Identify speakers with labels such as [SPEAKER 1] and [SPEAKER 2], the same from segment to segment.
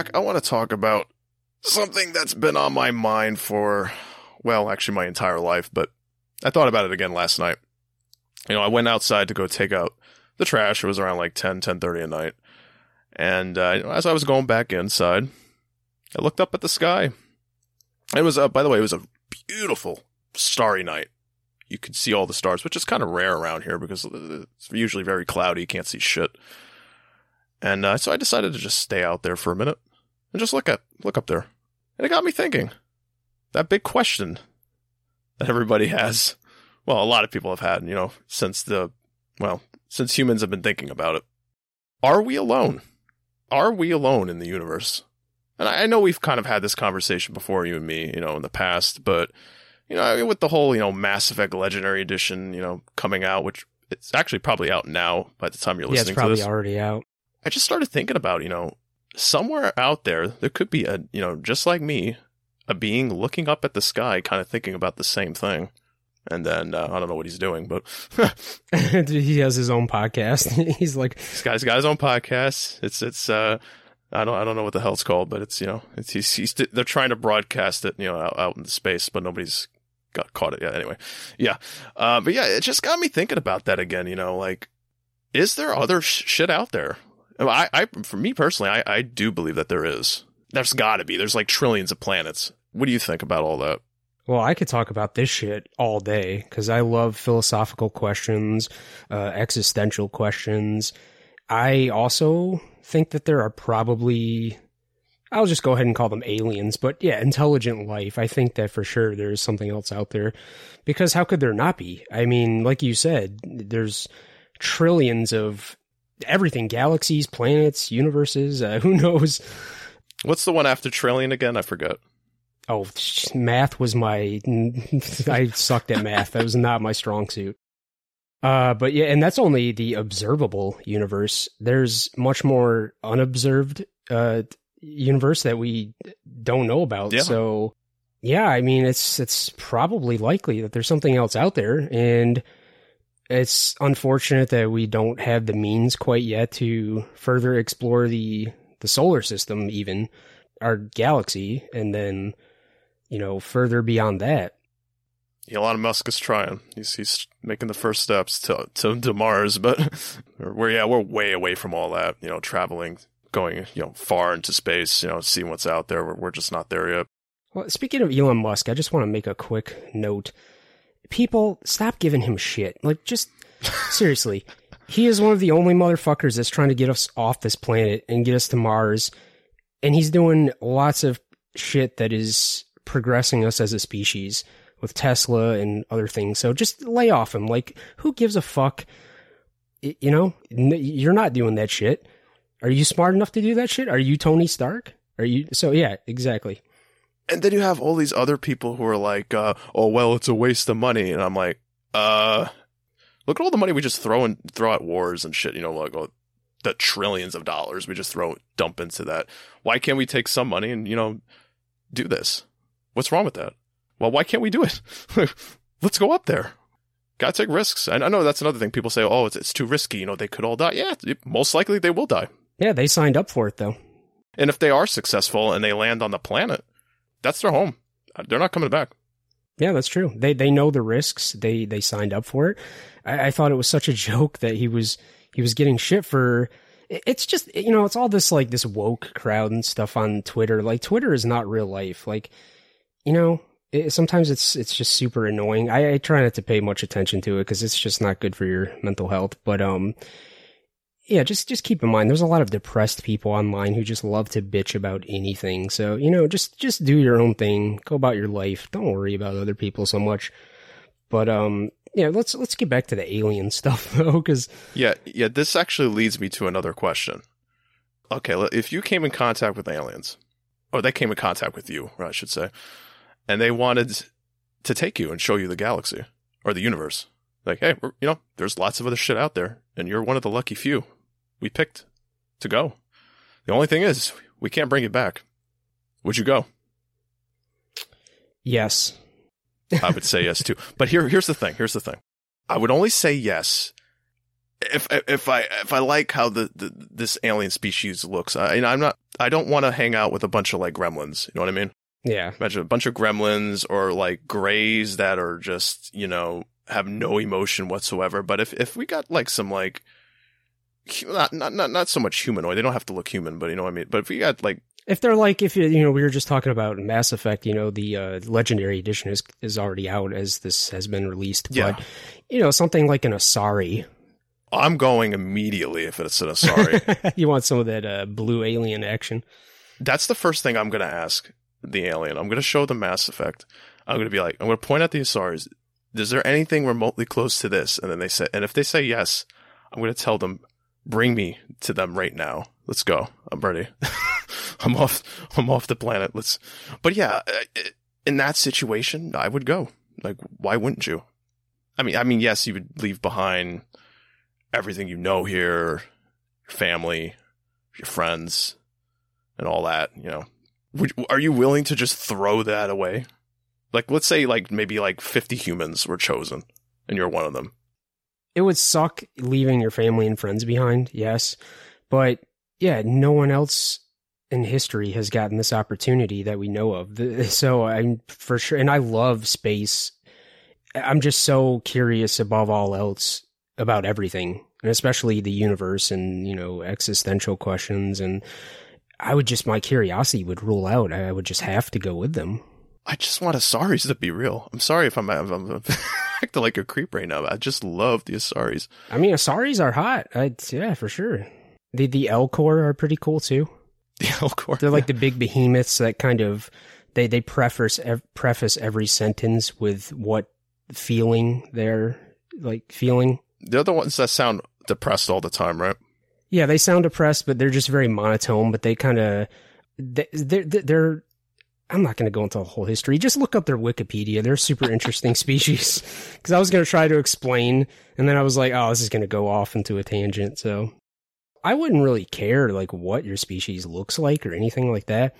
[SPEAKER 1] Jacques, I want to talk about something that's been on my mind for, well, actually my entire life, but I thought about it again last night. You know, I went outside to go take out the trash. It was around like 10, 10.30 at night. And uh, as I was going back inside, I looked up at the sky. It was, uh, by the way, it was a beautiful starry night. You could see all the stars, which is kind of rare around here because it's usually very cloudy. You can't see shit. And uh, so I decided to just stay out there for a minute and just look at look up there. And it got me thinking. That big question that everybody has. Well, a lot of people have had, you know, since the well, since humans have been thinking about it. Are we alone? Are we alone in the universe? And I know we've kind of had this conversation before, you and me, you know, in the past, but you know, I mean, with the whole, you know, Mass Effect Legendary Edition, you know, coming out, which it's actually probably out now by the time you're listening
[SPEAKER 2] yeah, it's probably
[SPEAKER 1] to this.
[SPEAKER 2] already out.
[SPEAKER 1] I just started thinking about, you know, somewhere out there, there could be a, you know, just like me, a being looking up at the sky, kind of thinking about the same thing. And then uh, I don't know what he's doing, but
[SPEAKER 2] he has his own podcast. He's like,
[SPEAKER 1] this guy's got his own podcast. It's it's uh, I don't I don't know what the hell it's called, but it's you know it's he's, he's they're trying to broadcast it you know out, out in space, but nobody's got caught it yet. Anyway, yeah, uh, but yeah, it just got me thinking about that again. You know, like is there other sh- shit out there? I, I, for me personally, I, I do believe that there is. There's got to be. There's like trillions of planets. What do you think about all that?
[SPEAKER 2] Well, I could talk about this shit all day because I love philosophical questions, uh, existential questions. I also think that there are probably, I'll just go ahead and call them aliens, but yeah, intelligent life. I think that for sure there's something else out there because how could there not be? I mean, like you said, there's trillions of everything galaxies, planets, universes, uh, who knows?
[SPEAKER 1] What's the one after trillion again? I forget.
[SPEAKER 2] Oh, math was my. I sucked at math. That was not my strong suit. Uh, but yeah, and that's only the observable universe. There's much more unobserved uh universe that we don't know about.
[SPEAKER 1] Yeah.
[SPEAKER 2] So yeah, I mean it's it's probably likely that there's something else out there and it's unfortunate that we don't have the means quite yet to further explore the the solar system even our galaxy and then you know further beyond that
[SPEAKER 1] Elon Musk is trying. He's he's making the first steps to to, to Mars, but we're yeah we're way away from all that. You know, traveling, going you know far into space. You know, seeing what's out there. We're, we're just not there yet.
[SPEAKER 2] Well, speaking of Elon Musk, I just want to make a quick note. People, stop giving him shit. Like, just seriously, he is one of the only motherfuckers that's trying to get us off this planet and get us to Mars, and he's doing lots of shit that is progressing us as a species with Tesla and other things. So just lay off him. Like, who gives a fuck? You know, you're not doing that shit. Are you smart enough to do that shit? Are you Tony Stark? Are you? So yeah, exactly.
[SPEAKER 1] And then you have all these other people who are like, uh, "Oh well, it's a waste of money," and I'm like, "Uh, look at all the money we just throw and throw at wars and shit. You know, like oh, the trillions of dollars we just throw dump into that. Why can't we take some money and you know do this? What's wrong with that? Well, why can't we do it? Let's go up there. Gotta take risks. And I know that's another thing. People say, "Oh, it's, it's too risky." You know, they could all die. Yeah, most likely they will die.
[SPEAKER 2] Yeah, they signed up for it though.
[SPEAKER 1] And if they are successful and they land on the planet, that's their home. They're not coming back.
[SPEAKER 2] Yeah, that's true. They they know the risks. They they signed up for it. I, I thought it was such a joke that he was he was getting shit for. It's just you know it's all this like this woke crowd and stuff on Twitter. Like Twitter is not real life. Like you know it, sometimes it's it's just super annoying. I, I try not to pay much attention to it because it's just not good for your mental health. But um, yeah, just just keep in mind there's a lot of depressed people online who just love to bitch about anything. So you know, just just do your own thing, go about your life. Don't worry about other people so much. But um, yeah, let's let's get back to the alien stuff though, because
[SPEAKER 1] Yeah, yeah. This actually leads me to another question. Okay, if you came in contact with aliens, or they came in contact with you, I should say, and they wanted to take you and show you the galaxy or the universe, like, hey, you know, there's lots of other shit out there, and you're one of the lucky few we picked to go. The only thing is, we can't bring it back. Would you go?
[SPEAKER 2] yes,
[SPEAKER 1] I would say yes too. But here, here's the thing. Here's the thing. I would only say yes if if I if I like how the, the this alien species looks, I you know, I'm not I don't want to hang out with a bunch of like gremlins. You know what I mean?
[SPEAKER 2] Yeah.
[SPEAKER 1] Imagine a bunch of gremlins or like grays that are just you know have no emotion whatsoever. But if if we got like some like not not not not so much humanoid, they don't have to look human, but you know what I mean. But if we got like
[SPEAKER 2] If they're like, if you, you know, we were just talking about Mass Effect, you know, the uh, Legendary Edition is is already out as this has been released.
[SPEAKER 1] Yeah.
[SPEAKER 2] But, you know, something like an Asari.
[SPEAKER 1] I'm going immediately if it's an Asari.
[SPEAKER 2] you want some of that uh, blue alien action.
[SPEAKER 1] That's the first thing I'm going to ask the alien. I'm going to show the Mass Effect. I'm going to be like, I'm going to point at the Asaris. Is there anything remotely close to this? And then they say, and if they say yes, I'm going to tell them, bring me to them right now. Let's go. I'm ready. I'm off. I'm off the planet. Let's. But yeah, uh, in that situation, I would go. Like, why wouldn't you? I mean, I mean, yes, you would leave behind everything you know here, your family, your friends, and all that. You know, would, are you willing to just throw that away? Like, let's say, like maybe like 50 humans were chosen, and you're one of them.
[SPEAKER 2] It would suck leaving your family and friends behind, yes. But yeah, no one else in history has gotten this opportunity that we know of. So I'm for sure, and I love space. I'm just so curious above all else about everything, and especially the universe and, you know, existential questions. And I would just, my curiosity would rule out. I would just have to go with them.
[SPEAKER 1] I just want Asaris to be real. I'm sorry if I'm, I'm, I'm acting like a creep right now. I just love the Asaris.
[SPEAKER 2] I mean, Asaris are hot. I, yeah, for sure. The the Elcor are pretty cool too.
[SPEAKER 1] The Elcor.
[SPEAKER 2] They're like the big behemoths that kind of they they preface ev- preface every sentence with what feeling they're like feeling.
[SPEAKER 1] They're the ones that sound depressed all the time, right?
[SPEAKER 2] Yeah, they sound depressed, but they're just very monotone. But they kind of they, they're they're. I'm not going to go into the whole history. Just look up their Wikipedia. They're super interesting species. Because I was going to try to explain, and then I was like, "Oh, this is going to go off into a tangent." So I wouldn't really care like what your species looks like or anything like that.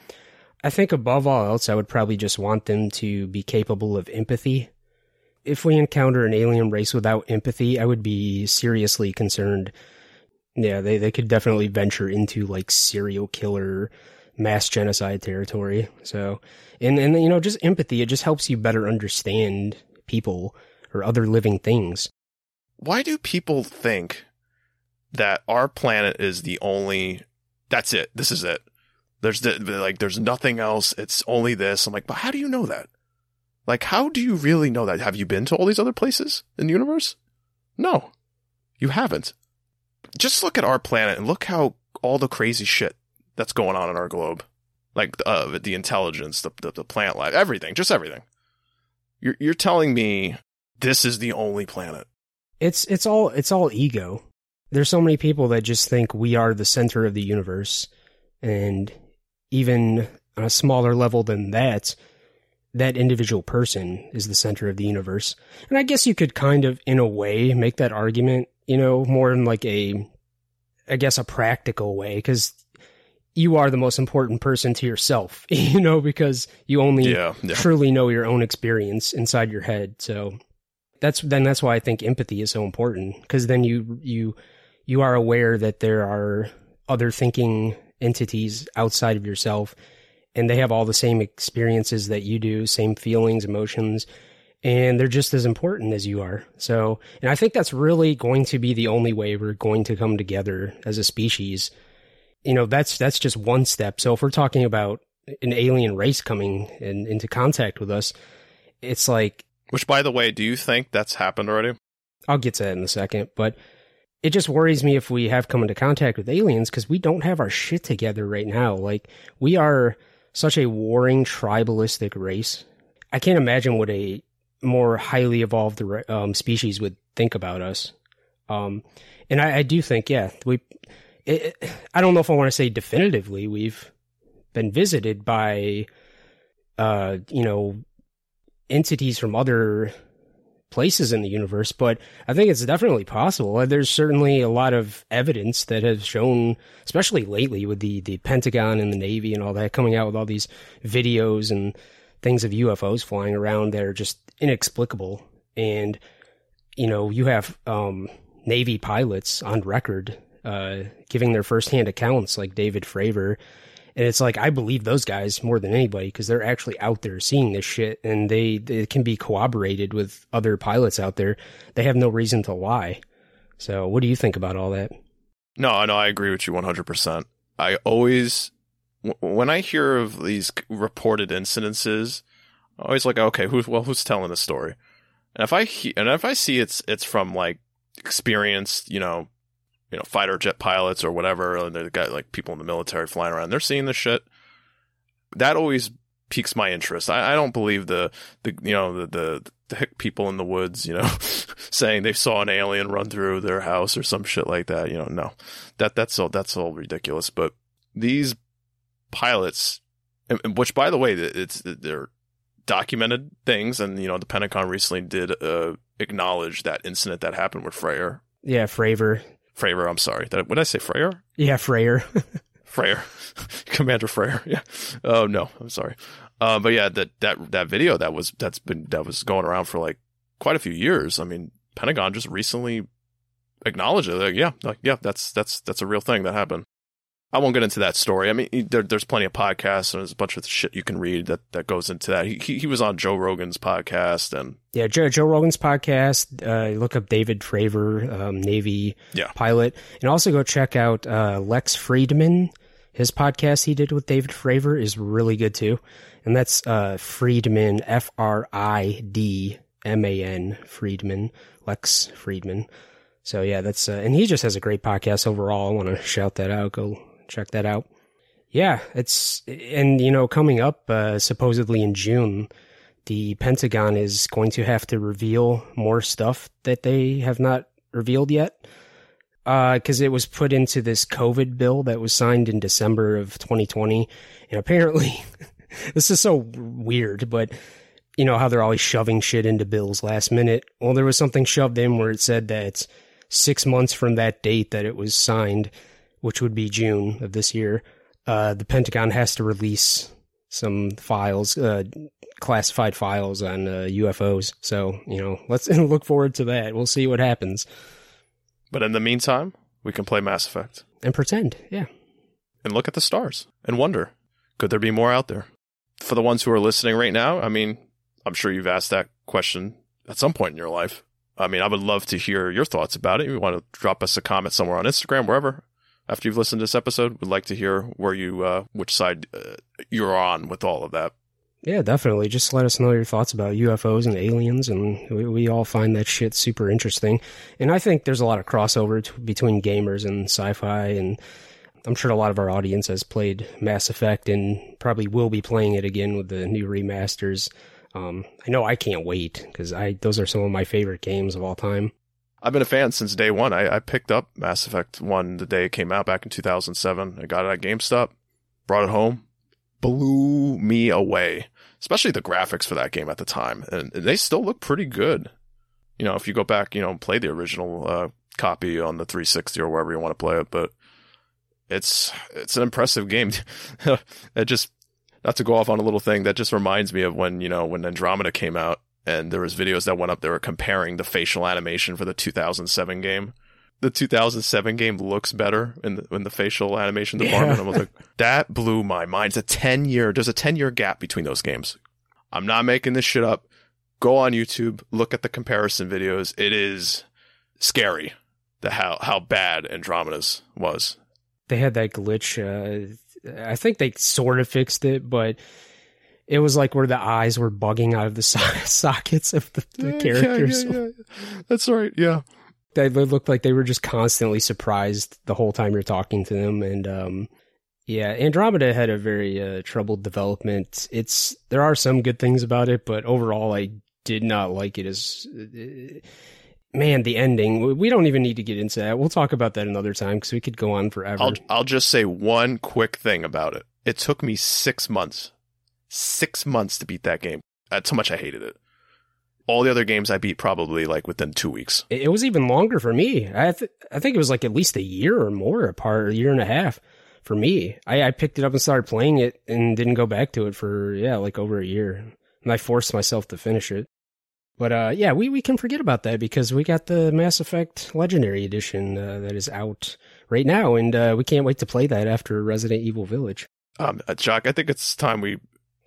[SPEAKER 2] I think above all else, I would probably just want them to be capable of empathy. If we encounter an alien race without empathy, I would be seriously concerned. Yeah, they, they could definitely venture into like serial killer, mass genocide territory. So, and, and, you know, just empathy, it just helps you better understand people or other living things.
[SPEAKER 1] Why do people think that our planet is the only, that's it. This is it. There's the, like, there's nothing else. It's only this. I'm like, but how do you know that? Like, how do you really know that? Have you been to all these other places in the universe? No, you haven't. Just look at our planet and look how all the crazy shit that's going on in our globe, like uh, the intelligence, the, the the plant life, everything, just everything. You're you're telling me this is the only planet?
[SPEAKER 2] It's it's all it's all ego. There's so many people that just think we are the center of the universe, and even on a smaller level than that, that individual person is the center of the universe. And I guess you could kind of, in a way, make that argument, you know, more in like a, I guess, a practical way, because you are the most important person to yourself, you know, because you only
[SPEAKER 1] Yeah, yeah.
[SPEAKER 2] truly know your own experience inside your head. So that's then that's why I think empathy is so important because then you you you are aware that there are other thinking entities outside of yourself and they have all the same experiences that you do, same feelings, emotions, and they're just as important as you are. So, and I think that's really going to be the only way we're going to come together as a species. You know, that's that's just one step. So if we're talking about an alien race coming in, into contact with us, it's like
[SPEAKER 1] Which, by the way, do you think that's happened already?
[SPEAKER 2] I'll get to that in a second, but it just worries me if we have come into contact with aliens because we don't have our shit together right now. Like we are such a warring tribalistic race. I can't imagine what a more highly evolved um, species would think about us. Um, and I, I, do think, yeah, we. It, I don't know if I want to say definitively we've been visited by, uh, you know, entities from other places in the universe, but I think it's definitely possible. There's certainly a lot of evidence that has shown, especially lately with the, the Pentagon and the Navy and all that, coming out with all these videos and things of UFOs flying around that are just inexplicable. And, you know, you have um, Navy pilots on record uh, giving their firsthand accounts, like David Fravor. And it's like, I believe those guys more than anybody because they're actually out there seeing this shit and they, they can be corroborated with other pilots out there. They have no reason to lie. So, what do you think about all that?
[SPEAKER 1] No, no, I agree with you 100%. I always, when I hear of these reported incidences, I always like, okay, who's, well, who's telling the story? And if I, and if I see it's, it's from like experienced, you know, you know, fighter jet pilots or whatever, and they've got like people in the military flying around, they're seeing this shit. That always piques my interest. I, I don't believe the, the, you know, the, the, the people in the woods, you know, saying they saw an alien run through their house or some shit like that. You know, no, that, that's all, that's all ridiculous. But these pilots, which by the way, it's, they're documented things. And, you know, the Pentagon recently did, uh, acknowledge that incident that happened with Freyer.
[SPEAKER 2] Yeah, Fravor.
[SPEAKER 1] Fravor, I'm sorry. Did I, did I say? Freyer?
[SPEAKER 2] Yeah, Freyer.
[SPEAKER 1] Freyer. Commander Freyer. Yeah. Oh no, I'm sorry. Uh, but yeah, that that that video that was that's been that was going around for like quite a few years. I mean, Pentagon just recently acknowledged it. Like, yeah, like, yeah, that's that's that's a real thing that happened. I won't get into that story. I mean, there, there's plenty of podcasts and there's a bunch of shit you can read that, that goes into that. He, he, he was on Joe Rogan's podcast and
[SPEAKER 2] yeah, Joe, Joe Rogan's podcast. Uh, look up David Fravor, um, Navy
[SPEAKER 1] yeah.
[SPEAKER 2] pilot, and also go check out uh, Lex Fridman. His podcast he did with David Fravor is really good too, and that's uh, Fridman, F R I D M A N, Fridman, Lex Fridman. So yeah, that's uh, and he just has a great podcast overall. I want to shout that out. Go check that out. Yeah, it's and you know coming up uh, supposedly in June, the Pentagon is going to have to reveal more stuff that they have not revealed yet because uh, it was put into this COVID bill that was signed in December of 2020, and apparently this is so weird, but you know how they're always shoving shit into bills last minute. Well, there was something shoved in where it said that six months from that date that it was signed which would be June of this year, uh, the Pentagon has to release some files, uh, classified files on uh, UFOs. So, you know, let's look forward to that. We'll see what happens.
[SPEAKER 1] But in the meantime, we can play Mass Effect.
[SPEAKER 2] And pretend, yeah.
[SPEAKER 1] And look at the stars and wonder could there be more out there? For the ones who are listening right now, I mean, I'm sure you've asked that question at some point in your life. I mean, I would love to hear your thoughts about it. If you want to drop us a comment somewhere on Instagram, wherever, after you've listened to this episode. We'd like to hear where you, uh, which side uh, you're on with all of that.
[SPEAKER 2] Yeah, definitely. Just let us know your thoughts about UFOs and aliens, and we, we all find that shit super interesting. And I think there's a lot of crossover t- between gamers and sci-fi, and I'm sure a lot of our audience has played Mass Effect and probably will be playing it again with the new remasters. Um, I know I can't wait because I those are some of my favorite games of all time.
[SPEAKER 1] I've been a fan since day one. I, I, picked up Mass Effect 1 the day it came out back in 2007. I got it at GameStop, brought it home, blew me away, especially the graphics for that game at the time. And they still look pretty good. You know, if you go back, you know, play the original uh, copy on the 360 or wherever you want to play it, but it's it's an impressive game. it just not to go off on a little thing that just reminds me of when, you know, when Andromeda came out and there was videos that went up that were comparing the facial animation for the 2007 game. The 2007 game looks better in the, in the facial animation department. Yeah. I was like, that blew my mind. It's a 10 year, there's a 10 year gap between those games. I'm not making this shit up. Go on YouTube, look at the comparison videos. It is scary the how, how bad Andromeda's was.
[SPEAKER 2] They had that glitch. Uh, I think they sort of fixed it, but it was like where the eyes were bugging out of the so- sockets of the, the characters.
[SPEAKER 1] Yeah, yeah, yeah, That's right. Yeah.
[SPEAKER 2] They looked like they were just constantly surprised the whole time you're talking to them. And, um, yeah, Andromeda had a very uh, troubled development. It's there are some good things about it, but overall, I did not like it as. Uh, man, the ending. We don't even need to get into that. We'll talk about that another time because we could go on forever.
[SPEAKER 1] I'll, I'll just say one quick thing about it. It took me six months six months to beat that game. That's how much I hated it. All the other games I beat probably like within two weeks.
[SPEAKER 2] It was even longer for me. I th- I think it was like at least a year or more apart, a year and a half for me. I, I picked it up and started playing it and didn't go back to it for yeah like over a year. And I forced myself to finish it. But uh, yeah, we, we can forget about that because we got the Mass Effect Legendary Edition uh, that is out right now, and uh, we can't wait to play that after Resident Evil Village.
[SPEAKER 1] Um, uh, Jock, I think it's time we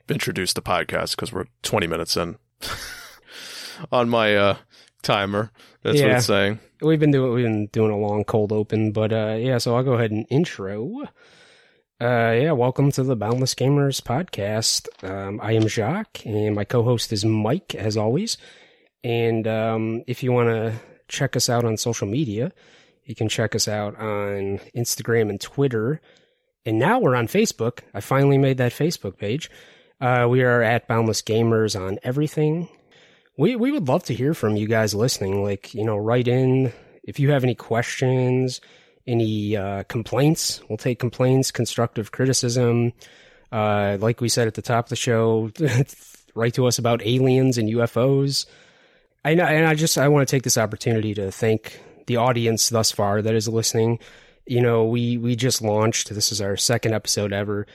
[SPEAKER 1] introduce the podcast because we're 20 minutes in on my uh, timer. That's what it's saying.
[SPEAKER 2] We've been doing we've been doing a long cold open, but uh, yeah. So I'll go ahead and intro. Uh, yeah, welcome to the Boundless Gamers podcast. Um, I am Jacques, and my co-host is Mike, as always. And um, if you want to check us out on social media, you can check us out on Instagram and Twitter. And now we're on Facebook. I finally made that Facebook page. Uh, we are at Boundless Gamers on everything. We we would love to hear from you guys listening. Like you know, write in if you have any questions, any uh, complaints. We'll take complaints, constructive criticism. Uh, like we said at the top of the show, write to us about aliens and UFOs. I know, and I just I want to take this opportunity to thank the audience thus far that is listening. You know, we we just launched. This is our second episode ever,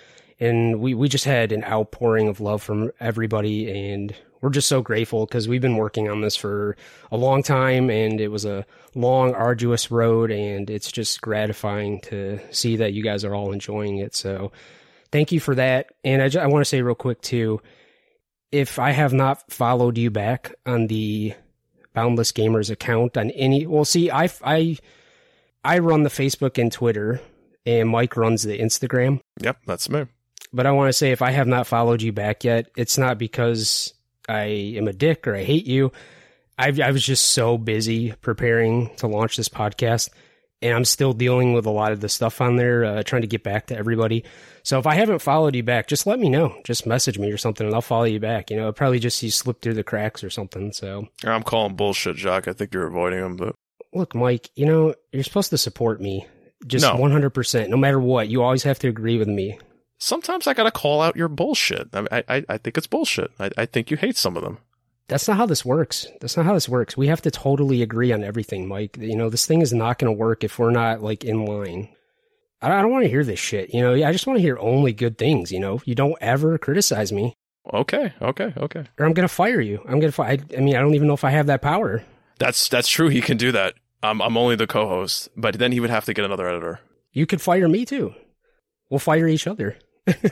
[SPEAKER 2] and we we just had an outpouring of love from everybody, and we're just so grateful because we've been working on this for a long time, and it was a long, arduous road, and it's just gratifying to see that you guys are all enjoying it. So, thank you for that. And I, ju- I want to say real quick too, if I have not followed you back on the Boundless Gamers account on any, well, see, I I I run the Facebook and Twitter, and Mike runs the Instagram.
[SPEAKER 1] Yep, that's me.
[SPEAKER 2] But I want to say, if I have not followed you back yet, it's not because I am a dick or I hate you. I, I was just so busy preparing to launch this podcast, and I'm still dealing with a lot of the stuff on there, uh, trying to get back to everybody. So if I haven't followed you back, just let me know. Just message me or something, and I'll follow you back. You know, probably just you slipped through the cracks or something. So
[SPEAKER 1] I'm calling bullshit, Jock. I think you're avoiding him, but
[SPEAKER 2] look, Mike, you know, you're supposed to support me. Just
[SPEAKER 1] No.
[SPEAKER 2] 100%. No matter what, you always have to agree with me.
[SPEAKER 1] Sometimes I gotta call out your bullshit. I, I, I, think it's bullshit. I, I think you hate some of them.
[SPEAKER 2] That's not how this works. That's not how this works. We have to totally agree on everything, Mike. You know, this thing is not going to work if we're not like in line. I I don't want to hear this shit. You know, I just want to hear only good things. You know, you don't ever criticize me,
[SPEAKER 1] Okay, okay, okay.
[SPEAKER 2] or I'm going to fire you. I'm going to fire. I mean, I don't even know if I have that power.
[SPEAKER 1] That's that's true. He can do that. I'm I'm only the co-host, but then he would have to get another editor.
[SPEAKER 2] You could fire me too. We'll fire each other.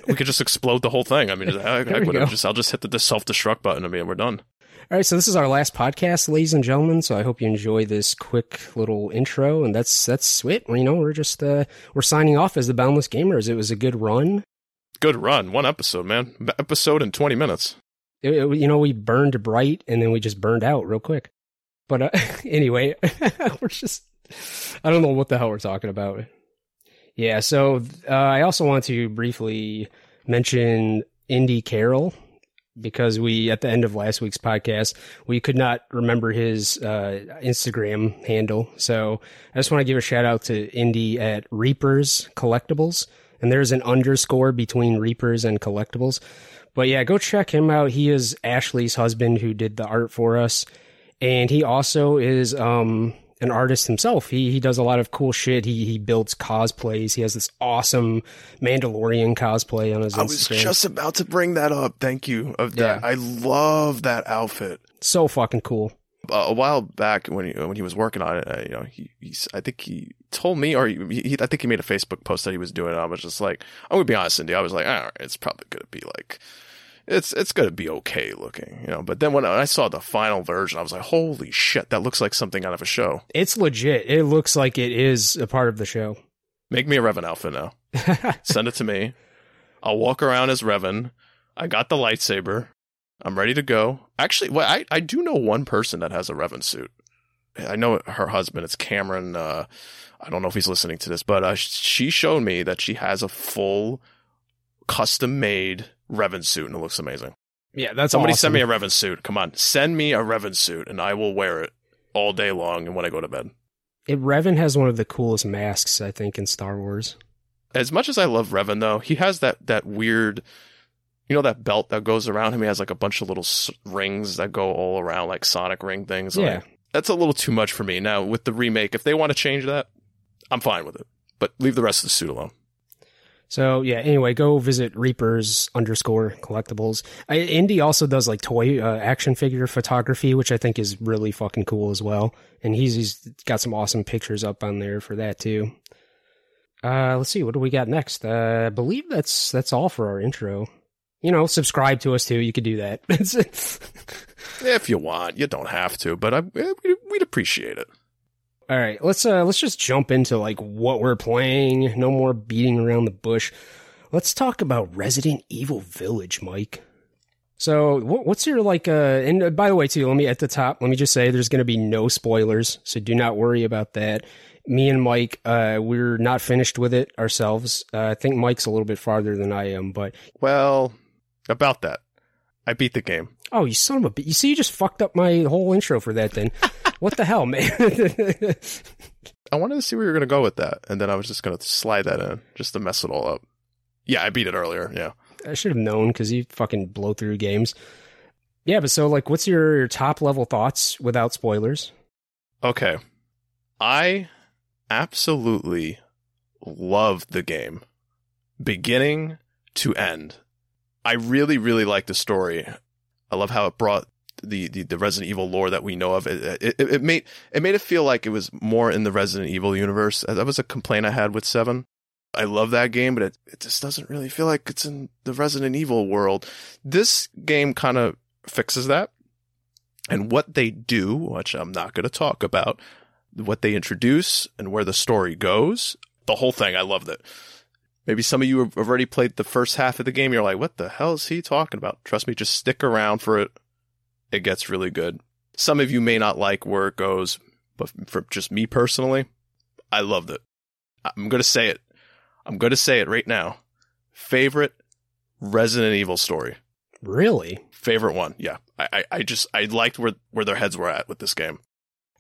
[SPEAKER 1] We could just explode the whole thing. I mean, I, I would just I'll just hit the self destruct button. I mean, we're done.
[SPEAKER 2] All right, so this is our last podcast, ladies and gentlemen. So I hope you enjoy this quick little intro, and that's that's it. You know, we're just uh, we're signing off as the Boundless Gamers. It was a good run.
[SPEAKER 1] Good run. One episode, man. Episode in 20 minutes.
[SPEAKER 2] It- it- you know, we burned bright, and then we just burned out real quick. But uh, anyway, we're just I don't know what the hell we're talking about. Yeah, so uh, I also want to briefly mention Indy Carroll because we at the end of last week's podcast we could not remember his uh, Instagram handle. So I just want to give a shout out to Indy at Reapers Collectibles, and there's an underscore between Reapers and Collectibles. But yeah, go check him out. He is Ashley's husband who did the art for us, and he also is um an artist himself. He he does a lot of cool shit. He he builds cosplays. He has this awesome Mandalorian cosplay on his
[SPEAKER 1] I was just about to bring that up. Thank you. Of that,
[SPEAKER 2] Yeah.
[SPEAKER 1] I love that outfit.
[SPEAKER 2] so fucking cool.
[SPEAKER 1] Uh, a while back when he, when he was working on it, uh, you know, he, he's, I think he told me, or he, he, I think he made a Facebook post that he was doing it. I was just like, I'm gonna be honest, Cindy. I was like, all right, it's probably gonna be like, it's it's gonna be okay looking, you know. But then when I saw the final version, I was like, holy shit, that looks like something out of a show.
[SPEAKER 2] It's legit. It looks like it is a part of the show.
[SPEAKER 1] Make me a Revan outfit now. Send it to me. I'll walk around as Revan. I got the lightsaber. I'm ready to go. Actually, well, I, I do know one person that has a Revan suit. I know her husband. It's Cameron. Uh, I don't know if he's listening to this, but uh, she showed me that she has a full custom made Revan suit and it looks amazing.
[SPEAKER 2] yeah, that's
[SPEAKER 1] Somebody
[SPEAKER 2] awesome.
[SPEAKER 1] send me a Revan suit. Come on. Send me a Revan suit and I will wear it all day long and when I go to bed.
[SPEAKER 2] It, Revan has one of the coolest masks I think in Star Wars.
[SPEAKER 1] as much as I love Revan, though, he has that that weird, you know, that belt that goes around him. He has like a bunch of little s- rings that go all around, like Sonic ring things.
[SPEAKER 2] Yeah.
[SPEAKER 1] Like, that's a little too much for me. Now with the remake, if they want to change that, I'm fine with it. But leave the rest of the suit alone.
[SPEAKER 2] So yeah, anyway, go visit Reapers underscore collectibles. I, Indy also does like toy uh, action figure photography, which I think is really fucking cool as well. And he's he's got some awesome pictures up on there for that too. Uh, let's see, what do we got next? Uh, I believe that's that's all for our intro. You know, subscribe to us too. You could do that.
[SPEAKER 1] if you want, you don't have to, but I, we'd appreciate it.
[SPEAKER 2] All right, let's uh let's just jump into like what we're playing. No more beating around the bush. Let's talk about Resident Evil Village, Mike. So, what's your like? Uh, and uh, by the way, too, let me at the top. Let me just say, there's going to be no spoilers, so do not worry about that. Me and Mike, uh, we're not finished with it ourselves. Uh, I think Mike's a little bit farther than I am, but
[SPEAKER 1] well, about that, I beat the game.
[SPEAKER 2] Oh, you son of a! You see, you just fucked up my whole intro for that. Then what the hell, man?
[SPEAKER 1] I wanted to see where you were going to go with that, and then I was just going to slide that in just to mess it all up. Yeah, I beat it earlier. Yeah,
[SPEAKER 2] I should have known because you fucking blow through games. Yeah, but so like, what's your, your top level thoughts without spoilers?
[SPEAKER 1] Okay, I absolutely love the game, beginning to end. I really, really like the story. I love how it brought the, the, the Resident Evil lore that we know of. It, it, it, made it made it feel like it was more in the Resident Evil universe. That was a complaint I had with Seven. I love that game, but it, it just doesn't really feel like it's in the Resident Evil world. This game kind of fixes that. And what they do, which I'm not going to talk about, what they introduce and where the story goes, the whole thing, I loved it. Maybe some of you have already played the first half of the game. You're like, what the hell is he talking about? Trust me, just stick around for it it gets really good. Some of you may not like where it goes, but for just me personally, I loved it. I'm going to say it. I'm going to say it right now. Favorite Resident Evil story.
[SPEAKER 2] Really?
[SPEAKER 1] Favorite one. Yeah. I, I, I just, I liked where, where their heads were at with this game.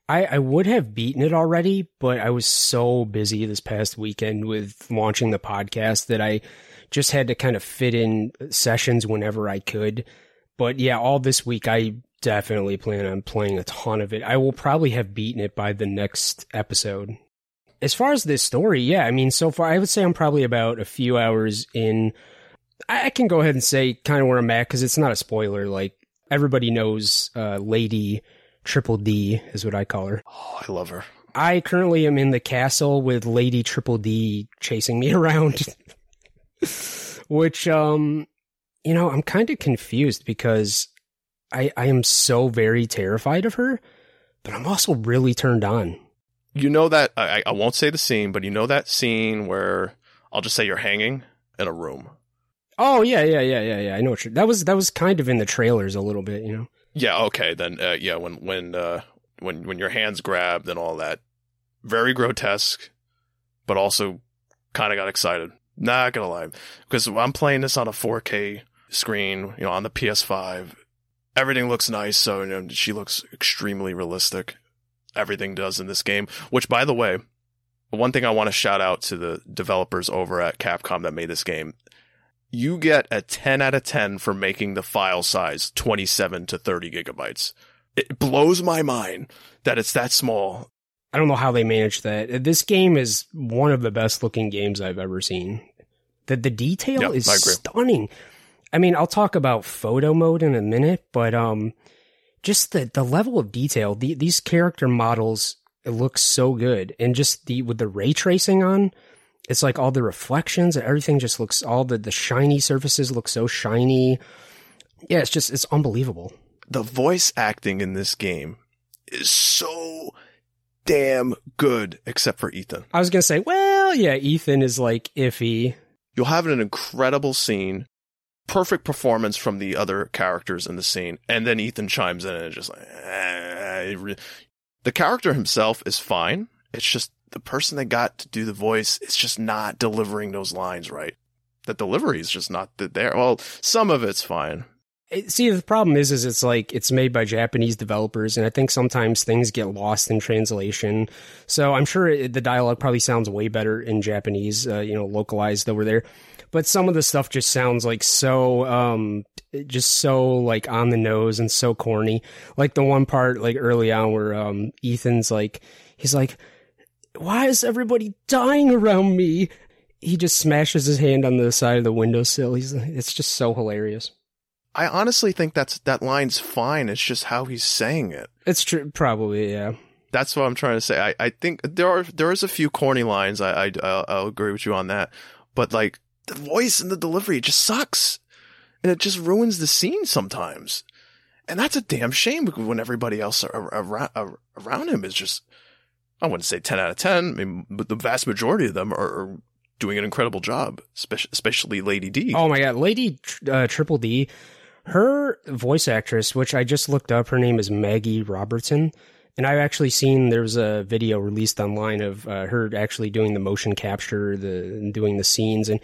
[SPEAKER 2] I, I would have beaten it already, but I was so busy this past weekend with launching the podcast that I just had to kind of fit in sessions whenever I could. But yeah, all this week I definitely plan on playing a ton of it. I will probably have beaten it by the next episode. As far as this story, yeah, I mean, so far I would say I'm probably about a few hours in. I can go ahead and say kind of where I'm at because it's not a spoiler. Like everybody knows, uh, Lady Triple D is what I call her.
[SPEAKER 1] Oh, I love her.
[SPEAKER 2] I currently am in the castle with Lady Triple D chasing me around. Which, um, you know, I'm kind of confused because I, I am so very terrified of her, but I'm also really turned on.
[SPEAKER 1] You know that I, I won't say the scene, but you know that scene where I'll just say you're hanging in a room.
[SPEAKER 2] Oh yeah, yeah, yeah, yeah, yeah. I know what you're, that was. That was kind of in the trailers a little bit, you know.
[SPEAKER 1] Yeah. Okay. Then. Uh, yeah. When when uh, when when your hands grabbed and all that, very grotesque, but also kind of got excited. Not gonna lie, because I'm playing this on a 4K screen, you know, on the PS5. Everything looks nice, so you know, she looks extremely realistic. Everything does in this game, which by the way, one thing I want to shout out to the developers over at Capcom that made this game. You get a 10 out of 10 for making the file size 27 to 30 gigabytes. It blows my mind that it's that small.
[SPEAKER 2] I don't know how they managed that. This game is one of the best looking games I've ever seen. The the detail yeah, is stunning. I mean, I'll talk about photo mode in a minute, but um, just the the level of detail. The, these character models it looks so good, and just the with the ray tracing on, it's like all the reflections and everything just looks all the the shiny surfaces look so shiny. Yeah, it's just it's unbelievable.
[SPEAKER 1] The voice acting in this game is so damn good, except for Ethan.
[SPEAKER 2] I was gonna say, well, yeah, Ethan is like iffy.
[SPEAKER 1] You'll have an incredible scene perfect performance from the other characters in the scene, and then Ethan chimes in and just like eh, the character himself is fine. It's just the person they got to do the voice is just not delivering those lines right. The delivery is just not there. Well, some of it's fine.
[SPEAKER 2] See, the problem is, is it's like it's made by Japanese developers, and I think sometimes things get lost in translation. So I'm sure the dialogue probably sounds way better in Japanese, uh, you know, localized over there but some of the stuff just sounds like so um just so like on the nose and so corny like the one part like early on where um ethan's like he's like why is everybody dying around me he just smashes his hand on the side of the windowsill. He's it's just so hilarious.
[SPEAKER 1] I honestly think that's that line's fine. It's just how he's saying it.
[SPEAKER 2] It's true, probably yeah.
[SPEAKER 1] That's what I'm trying to say. I, I think there are there is a few corny lines. I, I I'll, I'll agree with you on that. But like the voice and the delivery just sucks, and it just ruins the scene sometimes. And that's a damn shame when everybody else around around him is just I wouldn't say 10 out of 10, I mean, but the vast majority of them are, doing an incredible job, especially Lady D.
[SPEAKER 2] Oh my god, Lady uh, Triple D, her voice actress, which I just looked up, her name is Maggie Robertson. And I've actually seen there's a video released online of uh, her actually doing the motion capture, the doing the scenes, and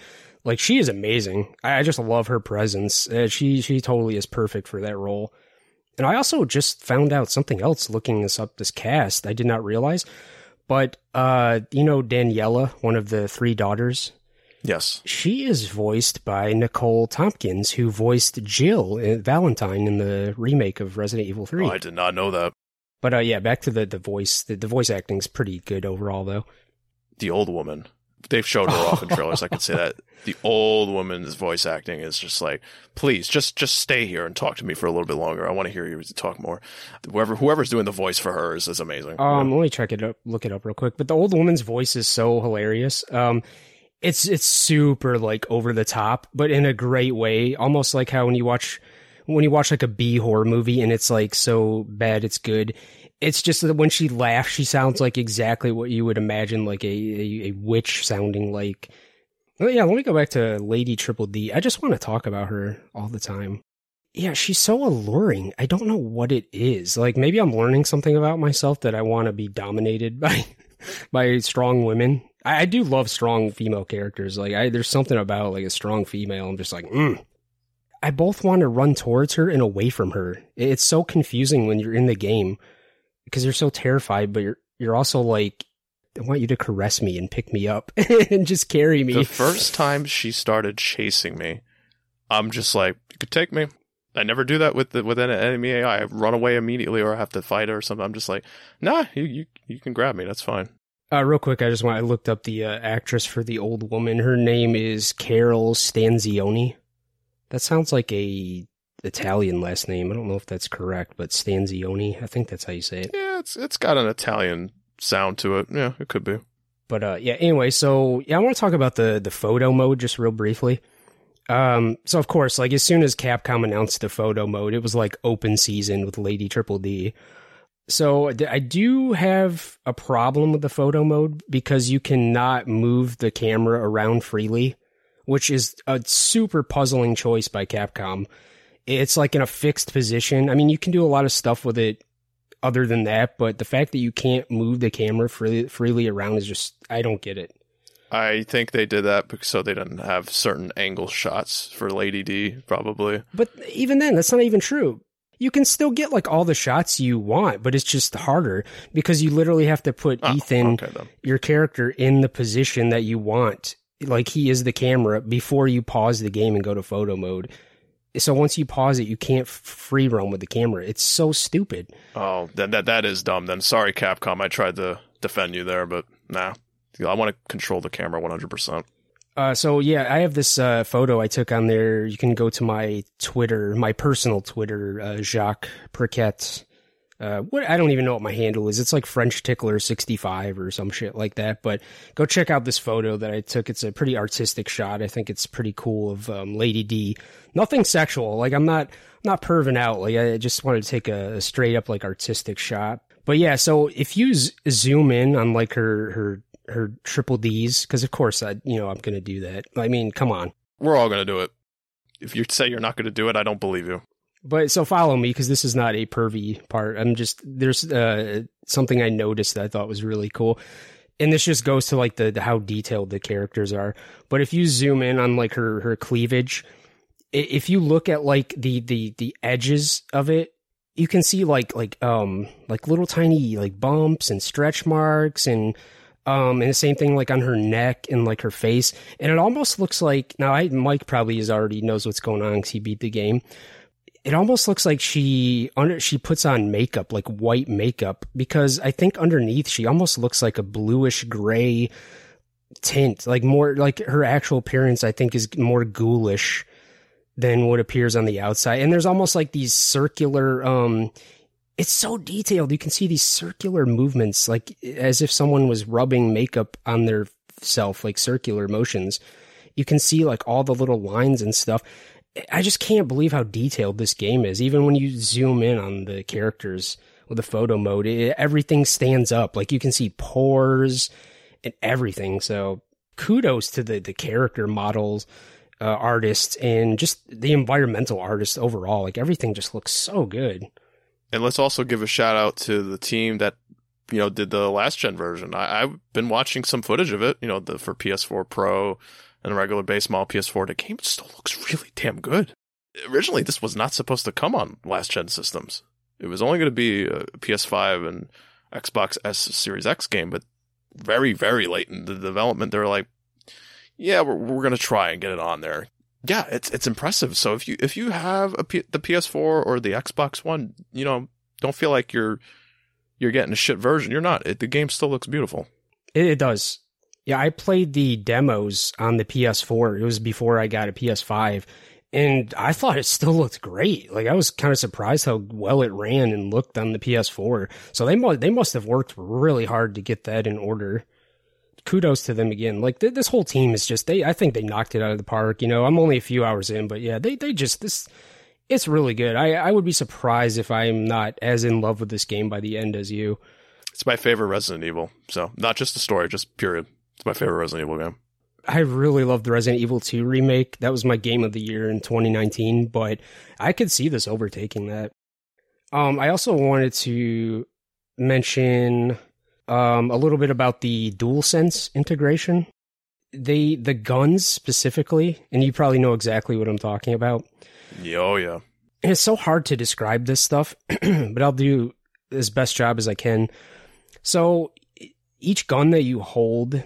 [SPEAKER 2] like she is amazing. I, I just love her presence. Uh, she she totally is perfect for that role. And I also just found out something else looking this up this cast I did not realize. But uh, you know Daniela, one of the three daughters.
[SPEAKER 1] Yes.
[SPEAKER 2] She is voiced by Nicole Tompkins, who voiced Jill uh, Valentine in the remake of Resident Evil 3.
[SPEAKER 1] Oh, I did not know that.
[SPEAKER 2] But uh, yeah, back to the, the voice. The, the voice acting's pretty good overall, though.
[SPEAKER 1] The old woman they've showed her off in trailers. I can say that the old woman's voice acting is just like, please, just just stay here and talk to me for a little bit longer. I want to hear you talk more. Whoever whoever's doing the voice for her is, is amazing.
[SPEAKER 2] Um, yeah. let me check it up, look it up real quick. But the old woman's voice is so hilarious. Um, it's it's super like over the top, but in a great way. Almost like how when you watch when you watch like a B horror movie and it's like so bad it's good it's just that when she laughs, she sounds like exactly what you would imagine, like a, a, a witch sounding like. Well, yeah, let me go back to Lady Triple D. I just want to talk about her all the time. Yeah, she's so alluring. I don't know what it is. Like maybe I'm learning something about myself that I want to be dominated by by strong women. I, I, do love strong female characters. Like I, there's something about like a strong female. I'm just like, mm. I both want to run towards her and away from her. It's so confusing when you're in the game because you're so terrified, but you're you're also like, I want you to caress me and pick me up and just carry me.
[SPEAKER 1] The first time she started chasing me, I'm just like, you could take me. I never do that with the, with an enemy AI. I run away immediately or I have to fight her or something. I'm just like, nah, you you, you can grab me. That's fine.
[SPEAKER 2] Uh, real quick, I just want I looked up the uh, actress for the old woman. Her name is Carol Stanzioni. That sounds like a Italian last name. I don't know if that's correct, but Stanzioni. I think that's how you say it.
[SPEAKER 1] Yeah, it's it's got an Italian sound to it. Yeah, it could be.
[SPEAKER 2] But uh, yeah. Anyway, so yeah, I want to talk about the the photo mode just real briefly. Um, so of course, like as soon as Capcom announced the photo mode, it was like open season with Lady Triple D. So I do have a problem with the photo mode because you cannot move the camera around freely, which is a super puzzling choice by Capcom it's like in a fixed position. I mean, you can do a lot of stuff with it other than that, but the fact that you can't move the camera freely, freely around is just, I don't get it.
[SPEAKER 1] I think they did that so they didn't have certain angle shots for Lady D, probably.
[SPEAKER 2] But even then, that's not even true. You can still get like all the shots you want, but it's just harder because you literally have to put oh, Ethan, okay, your character, in the position that you want. Like he is the camera before you pause the game and go to photo mode so once you pause it, you can't free roam with the camera. It's so stupid.
[SPEAKER 1] Oh, that that that is dumb. Then sorry, Capcom. I tried to defend you there, but nah. I want to control the camera one hundred percent.
[SPEAKER 2] Uh, so yeah, I have this uh, photo I took on there. You can go to my Twitter, my personal Twitter, uh, Jacques Perquet. Uh, what I don't even know what my handle is. It's like French Tickler sixty five or some shit like that. But go check out this photo that I took. It's a pretty artistic shot. I think it's pretty cool of um, Lady D. Nothing sexual. Like I'm not not perving out. Like I just wanted to take a, a straight up like artistic shot. But yeah, so if you z- zoom in on like her her her triple D's, because of course I you know I'm gonna do that. I mean, come on.
[SPEAKER 1] We're all gonna do it. If you say you're not gonna do it, I don't believe you.
[SPEAKER 2] But so follow me because this is not a pervy part. I'm just there's uh, something I noticed that I thought was really cool, and this just goes to like the, the how detailed the characters are. But if you zoom in on like her her cleavage, if you look at like the the the edges of it, you can see like like um like little tiny like bumps and stretch marks and um and the same thing like on her neck and like her face and it almost looks like now I Mike probably is already knows what's going on because he beat the game it almost looks like she under she puts on makeup like white makeup because I think underneath she almost looks like a bluish gray tint, like more like her actual appearance. I think is more ghoulish than what appears on the outside. And there's almost like these circular. um It's so detailed. You can see these circular movements, like as if someone was rubbing makeup on their self, like circular motions. You can see like all the little lines and stuff. I just can't believe how detailed this game is. Even when you zoom in on the characters with the photo mode, it, everything stands up. Like you can see pores and everything. So kudos to the the character models, uh, artists, and just the environmental artists overall. Like everything just looks so good.
[SPEAKER 1] And let's also give a shout out to the team that you know did the last gen version. I, have been watching some footage of it. You know, the for PS4 Pro and a regular base model PS4, the game still looks really damn good. Originally, this was not supposed to come on last gen systems. It was only going to be a PS5 and Xbox S Series X game, but very, very late in the development, they were like, "Yeah, we're we're going to try and get it on there." Yeah, it's it's impressive. So if you if you have a P- the PS4 or the Xbox One, you know, don't feel like you're you're getting a shit version. You're not. It, the game still looks beautiful.
[SPEAKER 2] It, it does. Yeah, I played the demos on the PS4. It was before I got a PS5, and I thought it still looked great. Like I was kind of surprised how well it ran and looked on the PS4. So they must they must have worked really hard to get that in order. Kudos to them again. Like th- this whole team is just they. I think they knocked it out of the park. You know, I'm only a few hours in, but yeah, they they just this. It's really good. I I would be surprised if I'm not as in love with this game by the end as you.
[SPEAKER 1] It's my favorite Resident Evil. So not just the story, just period. It's my favorite Resident Evil game.
[SPEAKER 2] I really loved the Resident Evil 2 remake. That was my game of the year in 2019, but I could see this overtaking that. Um, I also wanted to mention um, a little bit about the DualSense integration. They the guns specifically, and you probably know exactly what I'm talking about.
[SPEAKER 1] Yeah, oh yeah.
[SPEAKER 2] And it's so hard to describe this stuff, but I'll do as best job as I can. So each gun that you hold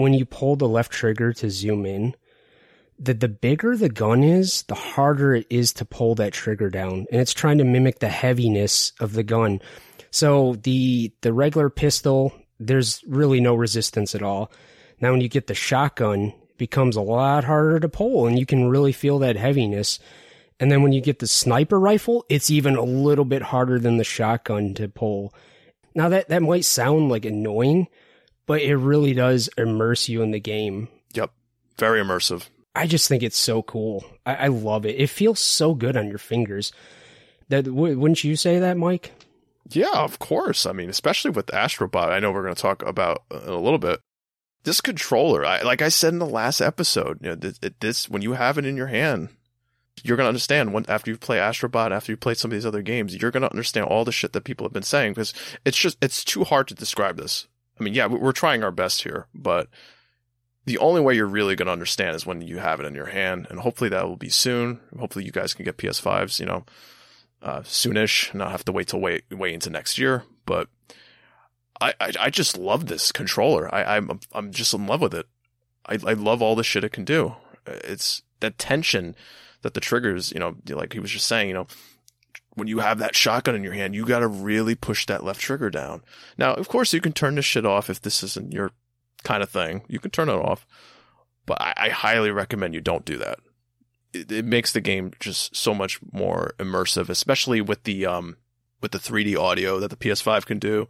[SPEAKER 2] when you pull the left trigger to zoom in, the the bigger the gun is, the harder it is to pull that trigger down, and it's trying to mimic the heaviness of the gun. So the the regular pistol, there's really no resistance at all. Now when you get the shotgun, it becomes a lot harder to pull, and you can really feel that heaviness. And then when you get the sniper rifle, it's even a little bit harder than the shotgun to pull. Now that that might sound like annoying, but it really does immerse you in the game.
[SPEAKER 1] Yep. Very immersive.
[SPEAKER 2] I just think it's so cool. I, I love it. It feels so good on your fingers. That w- wouldn't you say that, Mike?
[SPEAKER 1] Yeah, of course. I mean, especially with Astrobot, I know we're going to talk about in a little bit. This controller, I, like I said in the last episode, you know, this, this when you have it in your hand, you're going to understand when after you play Astrobot, after you play some of these other games, you're going to understand all the shit that people have been saying because it's just it's too hard to describe this. I mean, yeah, we're trying our best here, but the only way you're really going to understand is when you have it in your hand, and hopefully that will be soon. Hopefully, you guys can get PS5s, you know, uh, soonish, not have to wait till wait wait into next year. But I I, I just love this controller. I I'm I'm just in love with it. I I love all the shit it can do. It's that tension that the triggers, you know, like he was just saying, you know, when you have that shotgun in your hand, you got to really push that left trigger down. Now, of course, you can turn this shit off if this isn't your kind of thing. You can turn it off, but I, I highly recommend you don't do that. It, it, makes the game just so much more immersive, especially with the um with the 3D audio that the PS5 can do.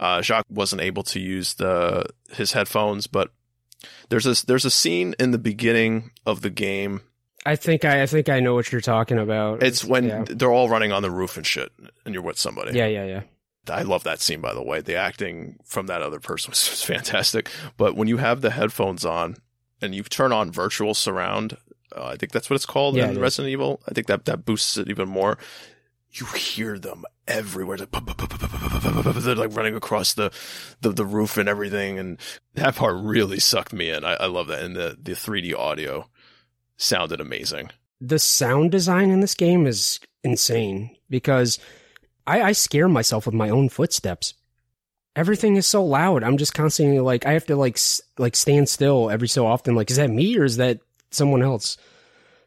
[SPEAKER 1] Uh, Jacques wasn't able to use the his headphones, but there's a there's a scene in the beginning of the game
[SPEAKER 2] I think I, I think I know what you're talking about.
[SPEAKER 1] It's when yeah. they're all running on the roof and shit, and you're with somebody.
[SPEAKER 2] Yeah, yeah, yeah.
[SPEAKER 1] I love that scene, by the way. The acting from that other person was, fantastic. But when you have the headphones on and you turn on virtual surround, uh, I think that's what it's called yeah, in it Resident Evil. I think that that boosts it even more. You hear them everywhere. They're like running across the, the, the roof and everything, and that part really sucked me in. I, I love that, and the the 3D audio sounded amazing.
[SPEAKER 2] The sound design in this game is insane because I, I scare myself with my own footsteps. Everything is so loud. I'm just constantly like I have to like like stand still every so often. Like, is that me or is that someone else?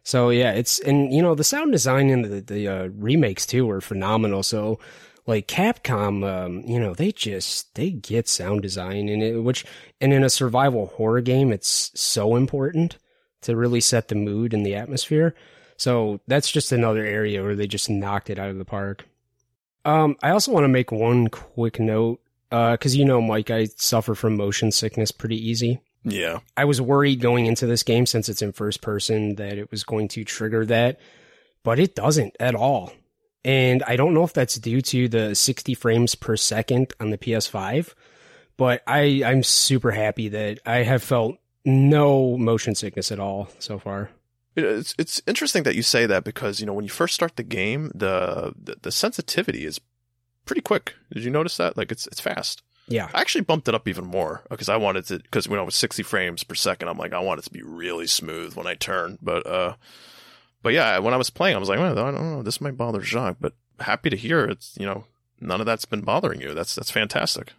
[SPEAKER 2] So yeah, it's and you know the sound design in the the uh, remakes too are phenomenal. So like Capcom, um, you know, they just they get sound design in it, which and in a survival horror game, it's so important to really set the mood and the atmosphere. So that's just another area where they just knocked it out of the park. Um, I also want to make one quick note because uh, you know, Mike, I suffer from motion sickness pretty easy.
[SPEAKER 1] Yeah,
[SPEAKER 2] I was worried going into this game since it's in first person that it was going to trigger that, but it doesn't at all. And I don't know if that's due to the 60 frames per second on the PS5, but I, I'm super happy that I have felt no motion sickness at all so far.
[SPEAKER 1] It's it's interesting that you say that because you know when you first start the game, the, the the, sensitivity is pretty quick. Did you notice that? Like it's it's fast.
[SPEAKER 2] Yeah,
[SPEAKER 1] I actually bumped it up even more because I wanted to because when I was 60 frames per second, I'm like I want it to be really smooth when I turn. But uh, but yeah, when I was playing, I was like, well, I don't know, this might bother Jacques, but happy to hear it's you know none of that's been bothering you. That's that's fantastic.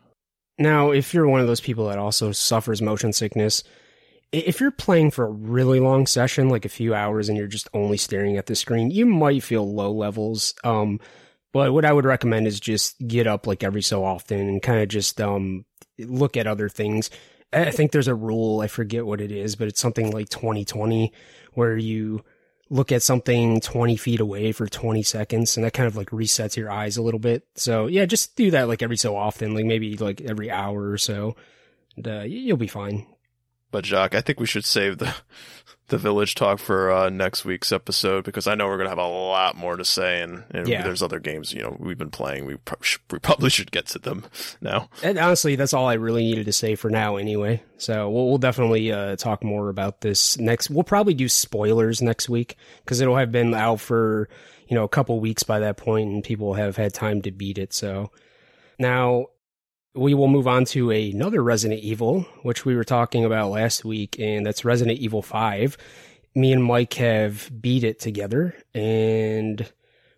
[SPEAKER 2] Now, if you're one of those people that also suffers motion sickness, if you're playing for a really long session, like a few hours, and you're just only staring at the screen, you might feel low levels. Um, but what I would recommend is just get up like every so often and kind of just um look at other things. I think there's a rule, I forget what it is, but it's something like 2020 where you look at something 20 feet away for 20 seconds and that kind of like resets your eyes a little bit. So yeah, just do that like every so often, like maybe like every hour or so. And, uh, you'll be fine.
[SPEAKER 1] But Jacques, I think we should save the the village talk for uh, next week's episode because I know we're gonna have a lot more to say, and, and yeah. there's other games you know we've been playing. We, pro- we probably should get to them now.
[SPEAKER 2] And honestly, that's all I really needed to say for now, anyway. So we'll, we'll definitely uh, talk more about this next. We'll probably do spoilers next week because it'll have been out for you know a couple weeks by that point, and people have had time to beat it. So now we will move on to another Resident Evil, which we were talking about last week, and that's Resident Evil 5. Me and Mike have beat it together, and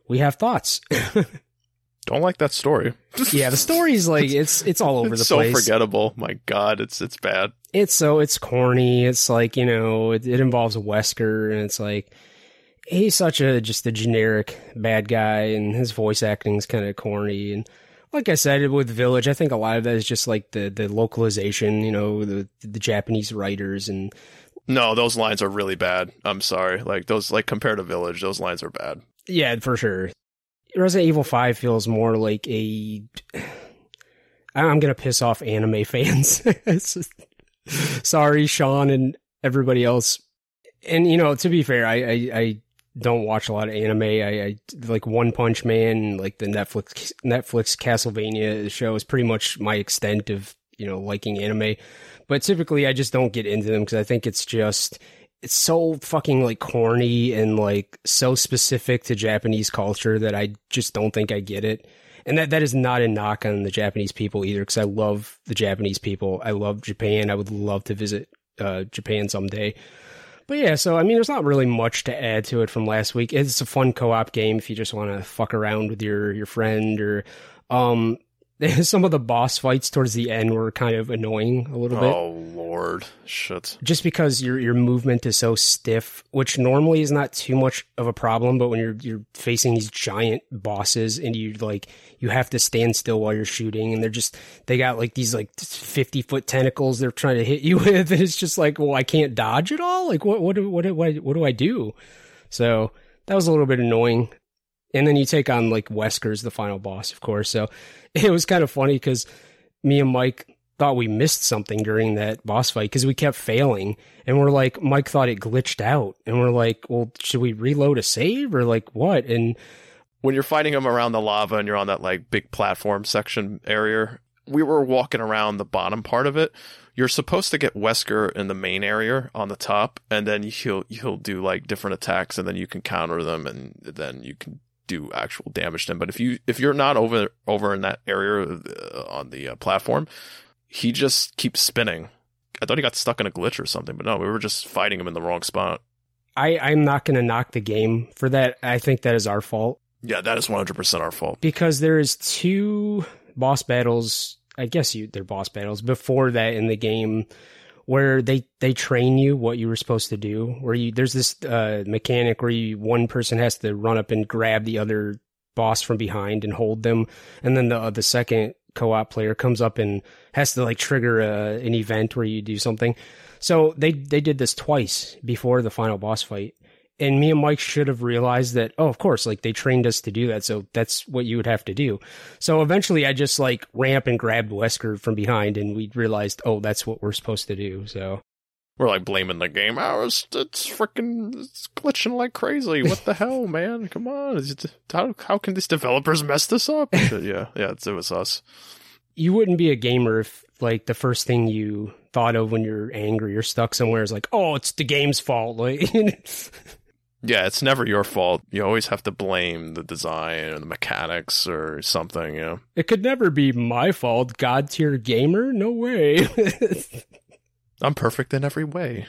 [SPEAKER 2] we have thoughts.
[SPEAKER 1] Don't like that story.
[SPEAKER 2] yeah, the story's like it's it's all over
[SPEAKER 1] it's
[SPEAKER 2] the
[SPEAKER 1] so
[SPEAKER 2] place.
[SPEAKER 1] So forgettable. My God, it's it's bad.
[SPEAKER 2] It's so it's corny. It's like you know it, it involves Wesker, and it's like he's such a just a generic bad guy, and his voice acting is kind of corny and like I said with Village, I think a lot of that is just like the the localization, you know, the the Japanese writers and
[SPEAKER 1] No, those lines are really bad. I'm sorry. Like those like compared to Village, those lines are bad.
[SPEAKER 2] Yeah, for sure. Resident Evil 5 feels more like a I'm going to piss off anime fans. sorry, Sean and everybody else. And you know, to be fair, I, I, I don't watch a lot of anime. I, I like One Punch Man, like the Netflix Netflix Castlevania show is pretty much my extent of you know liking anime. But typically, I just don't get into them because I think it's just it's so fucking like corny and like so specific to Japanese culture that I just don't think I get it. And that that is not a knock on the Japanese people either, because I love the Japanese people. I love Japan. I would love to visit uh, Japan someday. But yeah, so I mean, there's not really much to add to it from last week. It's a fun co-op game if you just want to fuck around with your your friend or um some of the boss fights towards the end were kind of annoying a little bit.
[SPEAKER 1] Oh lord, shit!
[SPEAKER 2] Just because your your movement is so stiff, which normally is not too much of a problem, but when you're you're facing these giant bosses and you like you have to stand still while you're shooting, and they're just they got like these like fifty foot tentacles they're trying to hit you with, and it's just like, well, I can't dodge at all. Like what what what what what do I do? So that was a little bit annoying. And then you take on like Wesker's the final boss, of course. So it was kind of funny because me and Mike thought we missed something during that boss fight because we kept failing. And we're like, Mike thought it glitched out. And we're like, well, should we reload a save or like what? And
[SPEAKER 1] when you're fighting him around the lava and you're on that like big platform section area, we were walking around the bottom part of it. You're supposed to get Wesker in the main area on the top, and then he'll he'll do like different attacks, and then you can counter them, and then you can do actual damage to him. But if you if you're not over over in that area uh, on the uh, platform, he just keeps spinning. I thought he got stuck in a glitch or something, but no, we were just fighting him in the wrong spot.
[SPEAKER 2] I I'm not going to knock the game for that. I think that is our fault.
[SPEAKER 1] Yeah, that is 100% our fault.
[SPEAKER 2] Because there is two boss battles, I guess you they're boss battles before that in the game where they they train you what you were supposed to do. Where you there's this uh, mechanic where you one person has to run up and grab the other boss from behind and hold them, and then the uh, the second co-op player comes up and has to like trigger a, an event where you do something. So they they did this twice before the final boss fight. And me and Mike should have realized that, oh, of course, like they trained us to do that. So that's what you would have to do. So eventually I just like ran up and grabbed Wesker from behind and we realized, oh, that's what we're supposed to do. So
[SPEAKER 1] We're like blaming the game. Oh, it's, it's freaking it's glitching like crazy. What the hell, man? Come on. Is it- How, how can these developers mess this up? yeah, yeah, it's, it was us.
[SPEAKER 2] you wouldn't be a gamer if like the first thing you thought of when you're angry or stuck somewhere is like, oh, it's the game's fault. Like,
[SPEAKER 1] Yeah, it's never your fault. You always have to blame the design or the mechanics or something, you know.
[SPEAKER 2] it could never be my fault. God tier gamer? No way.
[SPEAKER 1] I'm perfect in every way.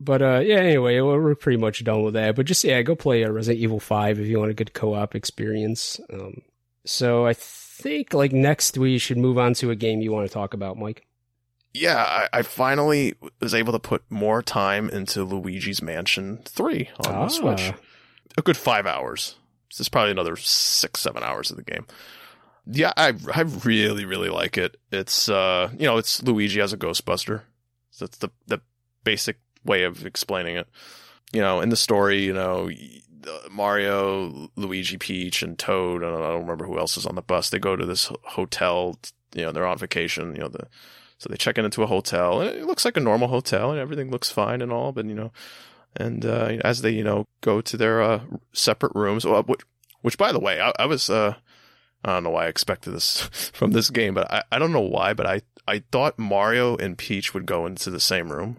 [SPEAKER 2] but uh, yeah. Anyway, we're pretty much done with that. But just yeah, go play uh, Resident Evil Five if you want a good co-op experience. Um, so I think like next we should move on to a game you want to talk about, Mike.
[SPEAKER 1] Yeah, I, I finally was able to put more time into Luigi's Mansion 3 on
[SPEAKER 2] Ah.
[SPEAKER 1] the Switch. A good five hours. This is probably another six, seven hours of the game. Yeah, I I really, really like it. It's uh you know, it's Luigi as a Ghostbuster. So that's the the basic way of explaining it. You know, in the story, you know, Mario, Luigi, Peach, and Toad, and I don't remember who else is on the bus. They go to this hotel. You know, they're on vacation. You know, the so they check in into a hotel, and it looks like a normal hotel, and everything looks fine and all. But you know, and uh, as they you know go to their uh, separate rooms, which, which by the way, I, I was uh, I don't know why I expected this from this game, but I, I don't know why, but I I thought Mario and Peach would go into the same room.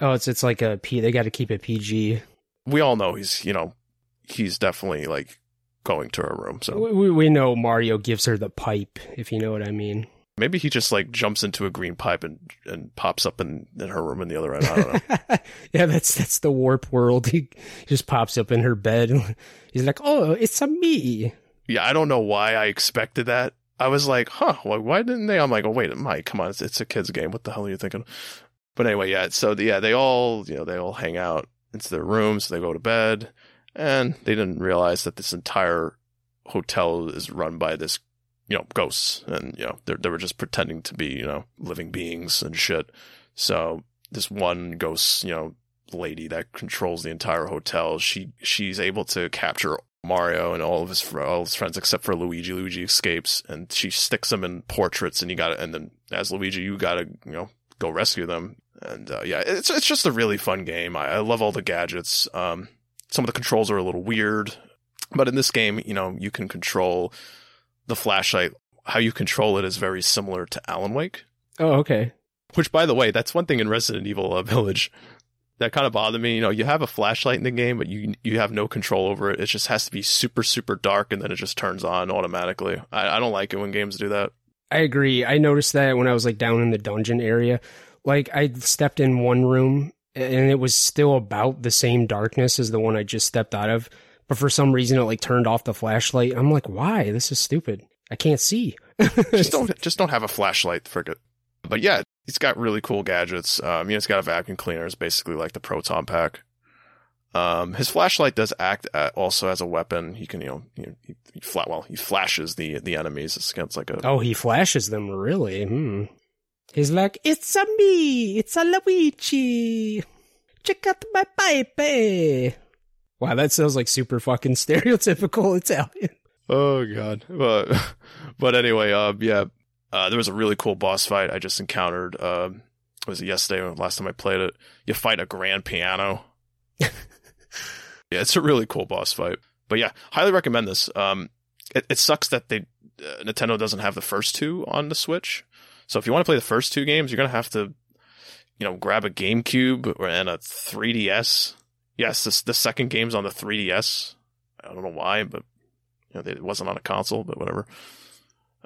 [SPEAKER 2] Oh, it's it's like a P. They got to keep it PG.
[SPEAKER 1] We all know he's you know he's definitely like going to her room, so
[SPEAKER 2] We, we we know Mario gives her the pipe, if you know what I mean.
[SPEAKER 1] Maybe he just like jumps into a green pipe and and pops up in, in her room in the other end. I don't know.
[SPEAKER 2] yeah, that's that's the warp world. He just pops up in her bed. He's like, "Oh, it's a me."
[SPEAKER 1] yeah, I don't know why I expected that. I was like, huh, why, why didn't they? I'm like, oh, wait, Mike, come on. It's, it's a kid's game. What the hell are you thinking? But anyway, yeah. So, the, yeah, they all, you know, they all hang out into their rooms. They go to bed and they didn't realize that this entire hotel is run by this, you know, ghosts. And, you know, they were just pretending to be, you know, living beings and shit. So this one ghost, you know, lady that controls the entire hotel, she, she's able to capture Mario and all of his all his friends except for Luigi. Luigi escapes and she sticks them in portraits, and you got to and then as Luigi, you got to you know go rescue them. And uh, yeah, it's it's just a really fun game. I, I love all the gadgets. Um, some of the controls are a little weird, but in this game, you know, you can control the flashlight. How you control it is very similar to Alan Wake.
[SPEAKER 2] Oh, okay.
[SPEAKER 1] Which, by the way, that's one thing in Resident Evil uh, Village that kind of bothered me. You know, you have a flashlight in the game, but you you have no control over it. It just has to be super super dark, and then it just turns on automatically. I, I don't like it when games do that.
[SPEAKER 2] I agree. I noticed that when I was like down in the dungeon area. Like I stepped in one room and it was still about the same darkness as the one I just stepped out of, but for some reason it like turned off the flashlight. I'm like, "Why? This is stupid. I can't see."
[SPEAKER 1] Just don't just don't have a flashlight, forget. But yeah, it's got really cool gadgets. Um, you know, it's got a vacuum cleaner. It's basically like the proton pack. Um, his flashlight does act at, also as a weapon. He can, you know, he, he, he flat well, he flashes the the enemies. It's, it's like a
[SPEAKER 2] Oh, he flashes them really. Hmm. He's like, "It's a me. It's a Luigi. Check out my pipe." Eh." Wow, that sounds like super fucking stereotypical Italian.
[SPEAKER 1] Oh god. But but anyway, uh yeah. Uh there was a really cool boss fight I just encountered um was it yesterday or last time I played it. You fight a grand piano. yeah, it's a really cool boss fight. But yeah, highly recommend this. Um it, it sucks that they uh, Nintendo doesn't have the first two on the Switch. So if you want to play the first two games, you're going to have to you know, grab a GameCube or and a 3DS. Yes, this the second game's on the 3DS. I don't know why, but you know, it wasn't on a console, but whatever.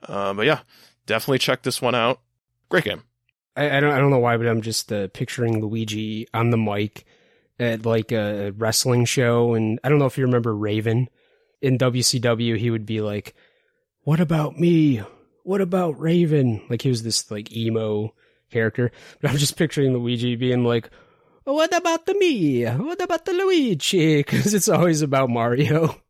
[SPEAKER 1] Uh, but yeah, definitely check this one out. Great game.
[SPEAKER 2] I, I don't I don't know why, but I'm just uh, picturing Luigi on the mic at like a wrestling show, and I don't know if you remember Raven in WCW. He would be like, "What about me? What about Raven?" Like he was this like emo character, but I'm just picturing Luigi being like. What about the me? What about the Luigi? Because it's always about Mario.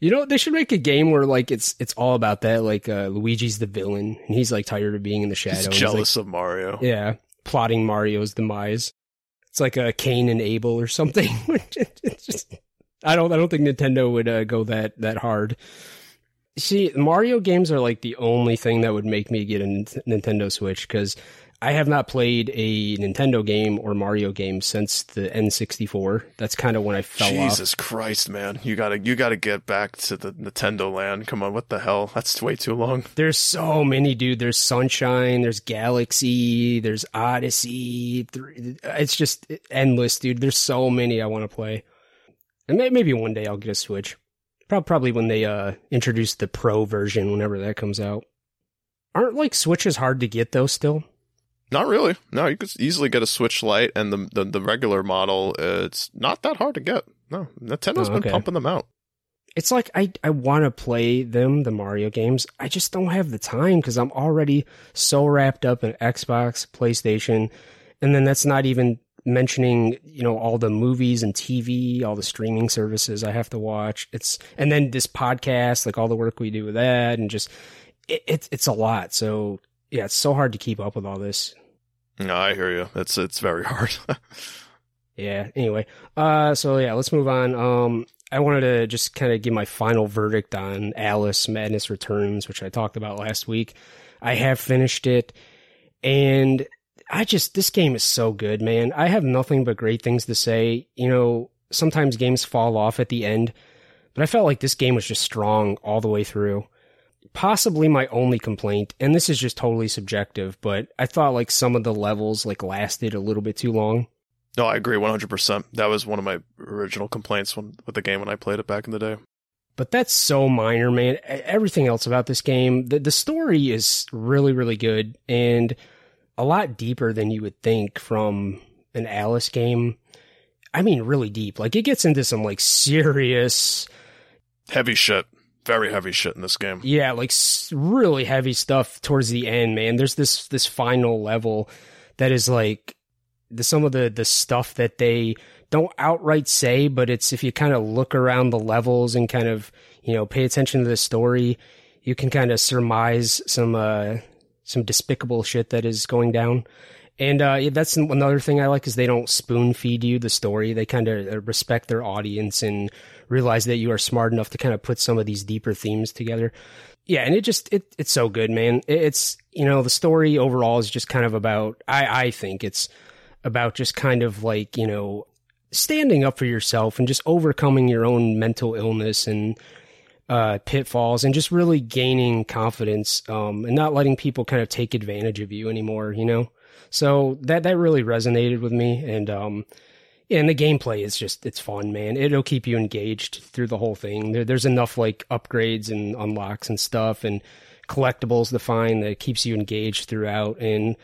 [SPEAKER 2] You know, they should make a game where like it's it's all about that. Like uh, Luigi's the villain, and he's like tired of being in the shadow.
[SPEAKER 1] He's jealous
[SPEAKER 2] like,
[SPEAKER 1] of Mario.
[SPEAKER 2] yeah, plotting Mario's demise. It's like a Cain and Abel or something. it's just, I don't, I don't think Nintendo would uh, go that that hard. See, Mario games are like the only thing that would make me get a Nintendo Switch because I have not played a Nintendo game or Mario game since the N64. That's kind of when I fell off.
[SPEAKER 1] Jesus Christ, man! You gotta you gotta get back to the Nintendo land. Come on, what the hell? That's way too long.
[SPEAKER 2] There's so many, dude. There's Sunshine, there's Galaxy, there's Odyssey. It's just endless, dude. There's so many I want to play. And maybe one day I'll get a Switch. Probably when they uh, introduce the Pro version, whenever that comes out. Aren't like Switches hard to get though? Still,
[SPEAKER 1] Not really. No, you could easily get a Switch Lite, and the the, the regular model. uh, It's not that hard to get. No, Nintendo's
[SPEAKER 2] Oh,
[SPEAKER 1] been pumping them out.
[SPEAKER 2] it's like I I want to play them, the Mario games. I just don't have the time because I'm already so wrapped up in Xbox, PlayStation, and then that's not even mentioning you know all the movies and TV, all the streaming services I have to watch. It's and then this podcast, like all the work we do with that, and just it, it's it's a lot. So yeah, it's so hard to keep up with all this.
[SPEAKER 1] No, I hear you. It's it's very hard.
[SPEAKER 2] Yeah. Anyway, uh, so yeah, let's move on. Um, I wanted to just kind of give my final verdict on Alice Madness Returns, which I talked about last week. I have finished it, and I just this game is so good, man. I have nothing but great things to say. You know, sometimes games fall off at the end, but I felt like this game was just strong all the way through. Possibly my only complaint, and this is just totally subjective, but I thought like some of the levels like lasted a little bit too long.
[SPEAKER 1] no, I agree one hundred percent. That was one of my original complaints when, with the game when I played it back in the day.
[SPEAKER 2] but that's so minor, man. Everything else about this game, the the story is really really good and a lot deeper than you would think from an Alice game. I mean, really deep. Like it gets into some like serious,
[SPEAKER 1] Heavy shit. Very heavy shit in this game.
[SPEAKER 2] yeah, like really heavy stuff towards the end, man. There's this this final level that is like the some of the the stuff that they don't outright say, but it's if you kind of look around the levels and kind of you know pay attention to the story, you can kind of surmise some uh some despicable shit that is going down. And uh, that's another thing I like is they don't spoon feed you the story. They kind of respect their audience and realize that you are smart enough to kind of put some of these deeper themes together. Yeah, and it just it it's so good, man. It's you know the story overall is just kind of about I I think it's about just kind of like you know standing up for yourself and just overcoming your own mental illness and uh, pitfalls and just really gaining confidence um, and not letting people kind of take advantage of you anymore. You know, so that that really resonated with me and. um and the gameplay is just it's fun, man. It'll keep you engaged through the whole thing. There, there's enough like upgrades and unlocks and stuff and collectibles to find that keeps you engaged throughout. And,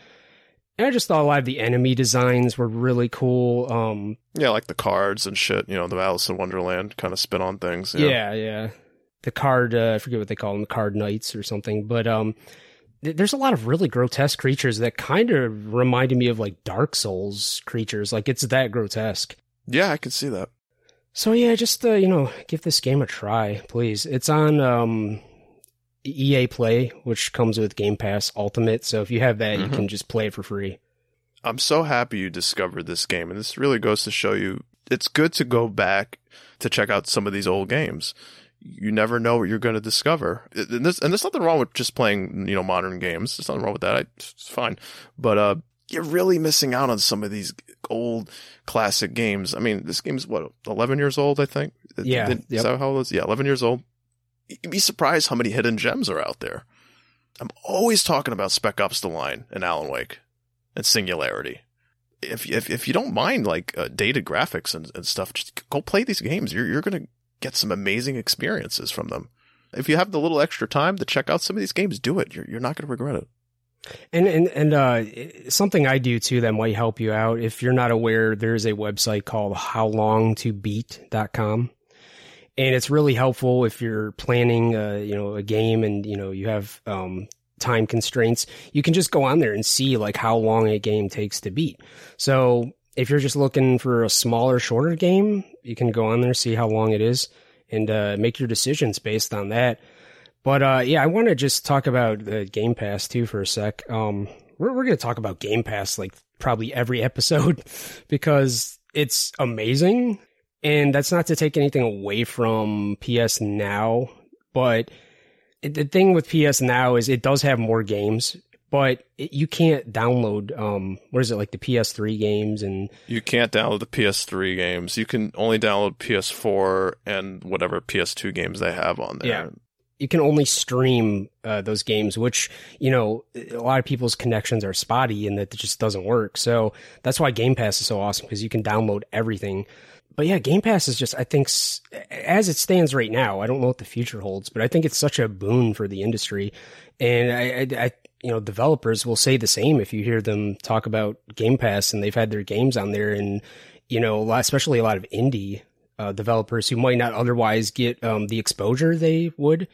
[SPEAKER 2] and I just thought a lot of the enemy designs were really cool. Um,
[SPEAKER 1] Yeah, like the cards and shit. You know, the Alice in Wonderland kind of spin on things.
[SPEAKER 2] yeah, yeah. The card, uh, I forget what they call them, the card knights or something. But um, there's a lot of really grotesque creatures that kind of reminded me of like Dark Souls creatures. Like it's that grotesque.
[SPEAKER 1] Yeah, I can see that.
[SPEAKER 2] So yeah, just uh, you know, give this game a try, please. It's on um, EA Play, which comes with Game Pass Ultimate. So if you have that,
[SPEAKER 1] Mhm.
[SPEAKER 2] you can just play it for free.
[SPEAKER 1] I'm so happy you discovered this game, and this really goes to show you it's good to go back to check out some of these old games. You never know what you're going to discover, and there's, and there's nothing wrong with just playing, you know, modern games. There's nothing wrong with that. I, it's fine, but uh, you're really missing out on some of these old classic games. I mean, this game's what 11 years old, I think.
[SPEAKER 2] Yeah,
[SPEAKER 1] Is
[SPEAKER 2] yep.
[SPEAKER 1] that how old it is? Yeah, 11 years old. You'd be surprised how many hidden gems are out there. I'm always talking about Spec Ops: The Line and Alan Wake and Singularity. If if if you don't mind like uh, dated graphics and, and stuff, just go play these games. You're you're gonna get some amazing experiences from them. If you have the little extra time to check out some of these games, do it. You're you're not gonna regret it.
[SPEAKER 2] And and and uh, something I do too that might help you out. If you're not aware, there's a website called howlongtobeat.com. And it's really helpful if you're planning, uh, you know, a game and you know you have um, time constraints. You can just go on there and see like how long a game takes to beat. So if you're just looking for a smaller, shorter game, you can go on there see how long it is, and uh, make your decisions based on that. But uh, yeah, I want to just talk about the Game Pass too for a sec. Um, we're we're gonna talk about Game Pass like probably every episode because it's amazing, and that's not to take anything away from PS Now, but the thing with PS Now is it does have more games, but it, you can't download um what is it like the PS3 games and
[SPEAKER 1] You can't download the PS3 games. You can only download PS4 and whatever PS2 games they have on there.
[SPEAKER 2] Yeah. you can only stream uh, those games, which you know a lot of people's connections are spotty and that it just doesn't work. So that's why Game Pass is so awesome because you can download everything. But yeah, Game Pass is just I think as it stands right now, I don't know what the future holds, but I think it's such a boon for the industry, and I, I, I you know developers will say the same if you hear them talk about Game Pass and they've had their games on there, and you know a lot, especially a lot of indie uh, developers who might not otherwise get um, the exposure they would.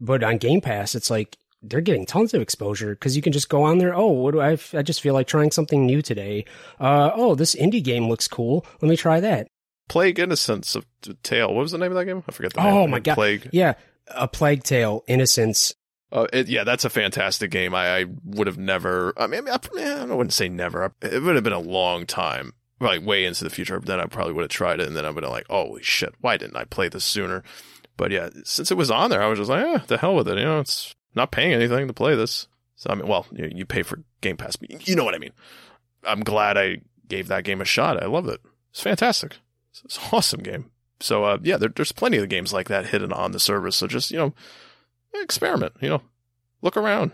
[SPEAKER 2] But on Game Pass, it's like they're getting tons of exposure because you can just go on there. Oh, what do I? I just feel like trying something new today. Uh, oh, this indie game looks cool. Let me try that.
[SPEAKER 1] Plague Innocence of Tale. What was the name of that game? I forget the name.
[SPEAKER 2] Oh my God.
[SPEAKER 1] Plague.
[SPEAKER 2] Yeah, a Plague Tale, Innocence.
[SPEAKER 1] Uh, it, yeah, that's a fantastic game. I, I would have never. I mean, I, I wouldn't say never. It would have been a long time, like way into the future. But then I probably would have tried it, and then I would have like, holy shit, why didn't I play this sooner? But yeah, since it was on there, I was just like, eh, the hell with it. You know, it's not paying anything to play this. So I mean, well, you, you pay for Game Pass, but you know what I mean. I'm glad I gave that game a shot. I loved it. It's fantastic. It's, it's an awesome game. So uh, yeah, there, there's plenty of games like that hidden on the service. So just you know, experiment. You know, look around.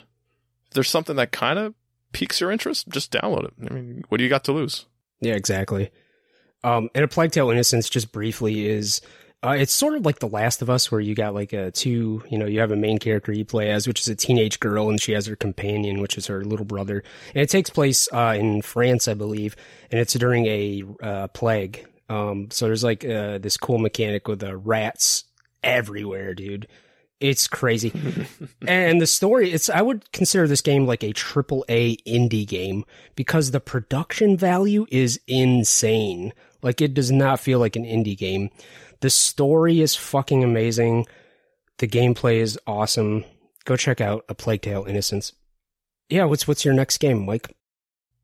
[SPEAKER 1] If there's something that kind of piques your interest, just download it. I mean, what do you got to lose?
[SPEAKER 2] Yeah, exactly. Um, and a Plague Tale Innocence, just briefly, is uh, it's sort of like The Last of Us, where you got like a two, you know, you have a main character you play as, which is a teenage girl, and she has her companion, which is her little brother. And it takes place uh, in France, I believe, and it's during a uh, plague. Um, so there's like uh, this cool mechanic with uh, rats everywhere, dude. It's crazy. and the story, it's I would consider this game like a triple A indie game because the production value is insane. Like it does not feel like an indie game. The story is fucking amazing. The gameplay is awesome. Go check out A Plague Tale Innocence. Yeah, what's what's your next game, Mike?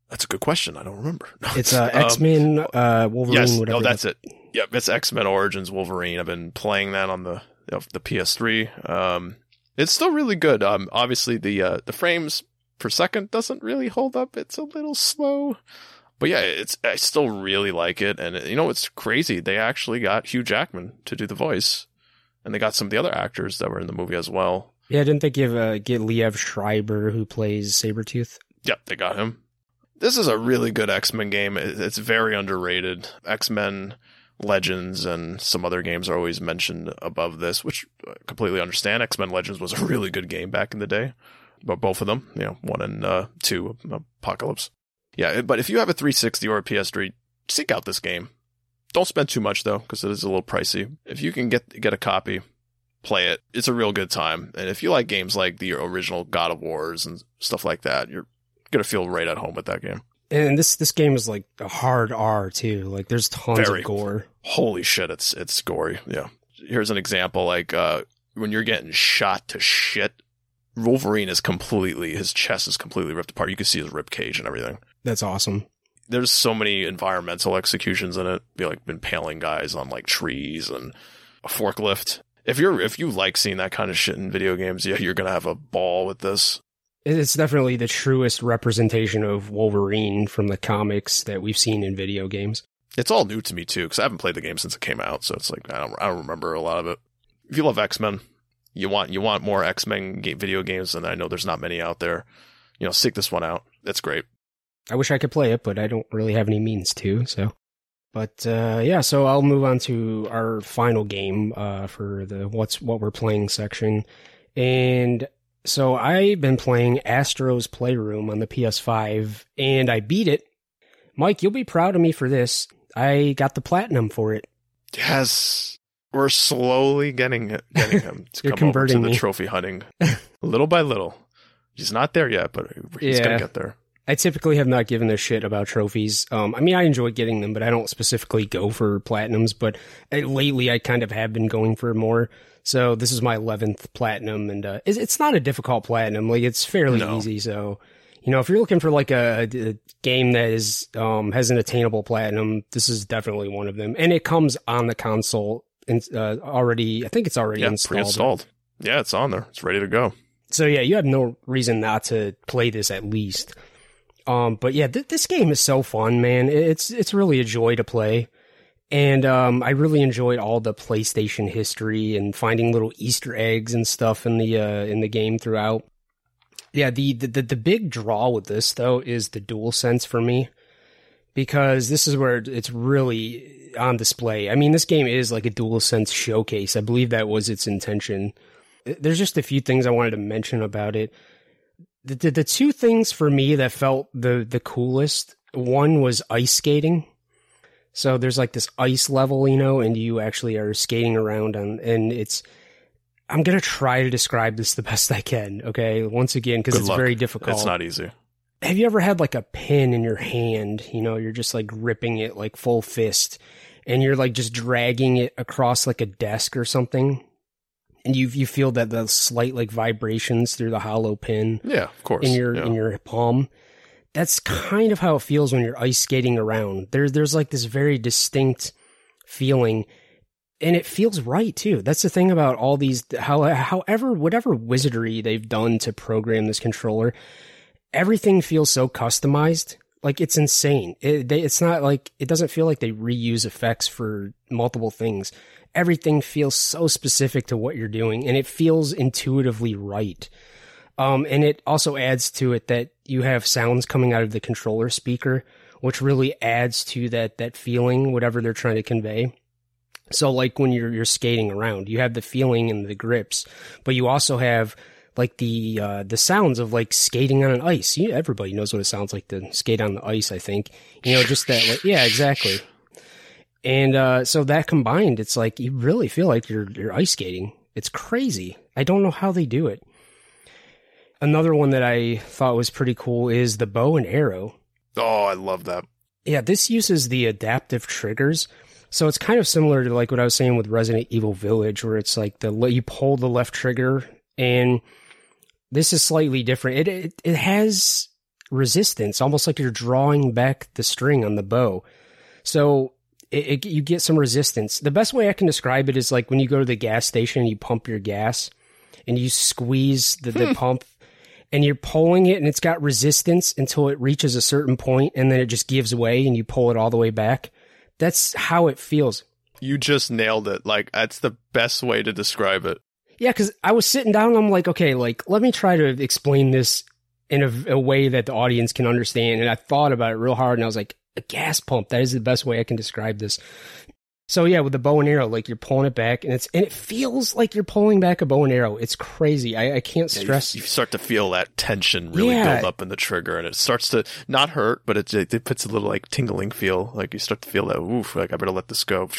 [SPEAKER 1] That's a good question. I don't remember. No,
[SPEAKER 2] It's uh,
[SPEAKER 1] um,
[SPEAKER 2] X Men, uh, Wolverine,
[SPEAKER 1] yes,
[SPEAKER 2] whatever.
[SPEAKER 1] no, that's it. Yep, it's X Men Origins Wolverine. I've been playing that on the know, the PS3. Um, it's still really good. Um, obviously the uh, the frames per second doesn't really hold up. It's a little slow, but yeah, it's I still really like it. And you know, it's crazy. They actually got Hugh Jackman to do the voice, and they got some of the other actors that were in the movie as well.
[SPEAKER 2] yeah, didn't they give uh, get Liev Schreiber who plays Sabretooth?
[SPEAKER 1] Yep, they got him. This is a really good X Men game. It's very underrated. X Men Legends and some other games are always mentioned above this, which I completely understand. X Men Legends was a really good game back in the day, but both of them, you know, one and uh, two, Apocalypse. Yeah, but if you have a 360 or a PS3, seek out this game. Don't spend too much though, because it is a little pricey. If you can get get a copy, play it. It's a real good time. And if you like games like the original God of Wars and stuff like that, you're gonna feel right at home with that game.
[SPEAKER 2] And this this game is like a hard R too. Like there's tons
[SPEAKER 1] Very.
[SPEAKER 2] of gore.
[SPEAKER 1] Holy shit, it's it's gory. Yeah. Here's an example like uh when you're getting shot to shit, Wolverine is completely his chest is completely ripped apart. You can see his rib cage and everything.
[SPEAKER 2] That's awesome.
[SPEAKER 1] There's so many environmental executions in it. Be like impaling guys on like trees and a forklift. If you're if you like seeing that kind of shit in video games, yeah, you're gonna have a ball with this.
[SPEAKER 2] It's definitely the truest representation of Wolverine from the comics that we've seen in video games.
[SPEAKER 1] It's all new to me too because I haven't played the game since it came out, so it's like I don't I don't remember a lot of it. If you love X Men, you want you want more X Men video games, and I know there's not many out there. You know, seek this one out. It's great.
[SPEAKER 2] I wish I could play it, but I don't really have any means to. So, but uh, yeah, so I'll move on to our final game uh, for the what's what we're playing section, and so I've been playing Astro's Playroom on the PS5, and I beat it. Mike, you'll be proud of me for this. I got the platinum for it.
[SPEAKER 1] Yes, we're slowly getting getting him to
[SPEAKER 2] You're
[SPEAKER 1] come over to the
[SPEAKER 2] me.
[SPEAKER 1] trophy hunting, little by little. He's not there yet, but he's
[SPEAKER 2] Yeah.
[SPEAKER 1] gonna get there.
[SPEAKER 2] I typically have not given a shit about trophies. Um, I mean, I enjoy getting them, but I don't specifically go for platinums. But uh, lately, I kind of have been going for more. So this is my eleventh platinum, and uh, it's, it's not a difficult platinum. Like it's fairly
[SPEAKER 1] No.
[SPEAKER 2] easy. So you know, if you're looking for like a, a game that is um, has an attainable platinum, this is definitely one of them. And it comes on the console and uh, already. I think it's already
[SPEAKER 1] Yeah,
[SPEAKER 2] installed.
[SPEAKER 1] pre-installed. Yeah, it's on there. It's ready to go.
[SPEAKER 2] So yeah, you have no reason not to play this at least. Um, but yeah, th- this game is so fun, man. It's it's really a joy to play, and um, I really enjoyed all the PlayStation history and finding little Easter eggs and stuff in the uh, in the game throughout. Yeah, the, the the big draw with this though is the dual sense for me, because this is where it's really on display. I mean, this game is like a dual sense showcase. I believe that was its intention there's just a few things I wanted to mention about it. The, the, two things for me that felt the the coolest one was ice skating. So there's like this ice level, you know, and you actually are skating around on, and it's. I'm gonna try to describe this the best I can. Okay, once again, because it's
[SPEAKER 1] luck.
[SPEAKER 2] very difficult.
[SPEAKER 1] It's not easy.
[SPEAKER 2] Have you ever had like a pin in your hand? You know, you're just like ripping it like full fist, and you're like just dragging it across like a desk or something, and you you feel that the slight like vibrations through the hollow pin
[SPEAKER 1] Yeah, of course.
[SPEAKER 2] in your
[SPEAKER 1] yeah.
[SPEAKER 2] in your palm. That's kind of how it feels when you're ice skating around. There's there's like this very distinct feeling, and it feels right too. That's the thing about all these. How however whatever wizardry they've done to program this controller, everything feels so customized. Like it's insane. It, they, it's not like it doesn't feel like they reuse effects for multiple things. Everything feels so specific to what you're doing, and it feels intuitively right. Um, and it also adds to it that you have sounds coming out of the controller speaker, which really adds to that that feeling, whatever they're trying to convey. So, like when you're you're skating around, you have the feeling and the grips, but you also have like the uh, the sounds of like skating on an ice. You, everybody knows what it sounds like to skate on the ice. I think you know just that. Like, yeah, exactly. And uh, so that combined, it's like you really feel like you're you're ice skating. It's crazy. I don't know how they do it. Another one that I thought was pretty cool is the bow and arrow.
[SPEAKER 1] Oh, I love that.
[SPEAKER 2] Yeah, this uses the adaptive triggers. So it's kind of similar to like what I was saying with Resident Evil Village, where it's like the you pull the left trigger, and this is slightly different. It it, it has resistance, almost like you're drawing back the string on the bow. So it, it, you get some resistance. The best way I can describe it is like when you go to the gas station and you pump your gas, and you squeeze the, the hmm. pump and you're pulling it and it's got resistance until it reaches a certain point and then it just gives way and you pull it all the way back. That's how it feels.
[SPEAKER 1] You just nailed it. Like that's the best way to describe it.
[SPEAKER 2] Yeah, because I was sitting down and I'm like, okay, like let me try to explain this in a, a way that the audience can understand. And I thought about it real hard and I was like, a gas pump. That is the best way I can describe this. So yeah, with the bow and arrow, like you're pulling it back, and it's and it feels like you're pulling back a bow and arrow. It's crazy. I, I can't
[SPEAKER 1] Yeah, you-
[SPEAKER 2] stress.
[SPEAKER 1] You, start to feel that tension really
[SPEAKER 2] Yeah.
[SPEAKER 1] build up in the trigger, and it starts to not hurt, but it it puts a little like tingling feel. Like you start to feel that oof, like I better let this go.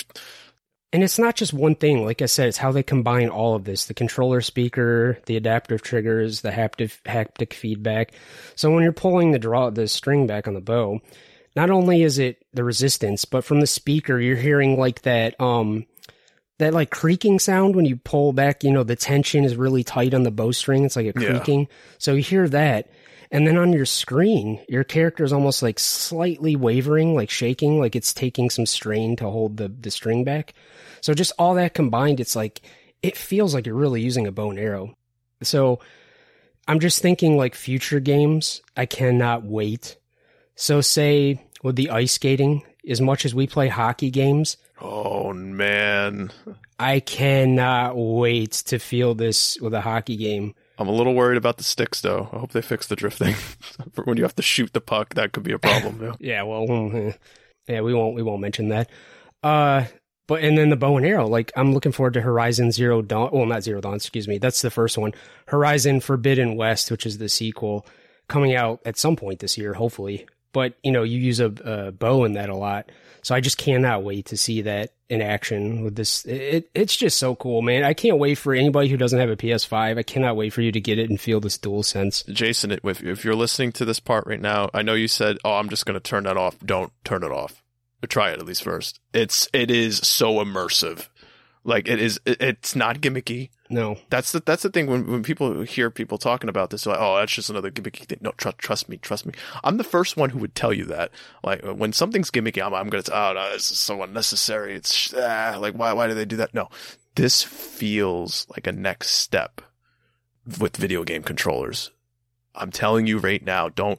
[SPEAKER 2] And it's not just one thing. Like I said, it's how they combine all of this: the controller speaker, the adaptive triggers, the haptic haptic feedback. So when you're pulling the draw the string back on the bow, not only is it the resistance, but from the speaker you're hearing like that um that like creaking sound when you pull back. You know the tension is really tight on the bowstring. It's like a
[SPEAKER 1] Yeah.
[SPEAKER 2] creaking. So you hear that. And then on your screen, your character is almost like slightly wavering, like shaking, like it's taking some strain to hold the, the string back. So just all that combined, it's like it feels like you're really using a bow and arrow. So I'm just thinking like future games, I cannot wait. So say with the ice skating, as much as we play hockey games,
[SPEAKER 1] Oh man,
[SPEAKER 2] I cannot wait to feel this with a hockey game.
[SPEAKER 1] I'm a little worried about the sticks though. I hope they fix the drift thing. when you have to shoot the puck, that could be a problem. Yeah.
[SPEAKER 2] Yeah, well, yeah, we won't we won't mention that. Uh, but and then the bow and arrow, like I'm looking forward to Horizon Zero Dawn. Well, not Zero Dawn, excuse me. That's the first one. Horizon Forbidden West, which is the sequel, coming out at some point this year, hopefully. But you know you use a, a bow in that a lot. So I just cannot wait to see that in action with this. It, it's just so cool, man. I can't wait for anybody who doesn't have a PS5. I cannot wait for you to get it and feel this dual sense.
[SPEAKER 1] Jason, if, if you're listening to this part right now, I know you said, "Oh, I'm just going to turn that off." Don't turn it off. Try it at least first. It's it is so immersive. Like it is. It, it's not gimmicky.
[SPEAKER 2] No,
[SPEAKER 1] That's the that's the thing when when people hear people talking about this, they're like, oh, that's just another gimmicky thing. No, trust trust me, trust me. I'm the first one who would tell you that. Like when something's gimmicky, I'm I'm gonna say, oh no, this is so unnecessary. It's ah, like why why do they do that? No, this feels like a next step with video game controllers. I'm telling you right now, don't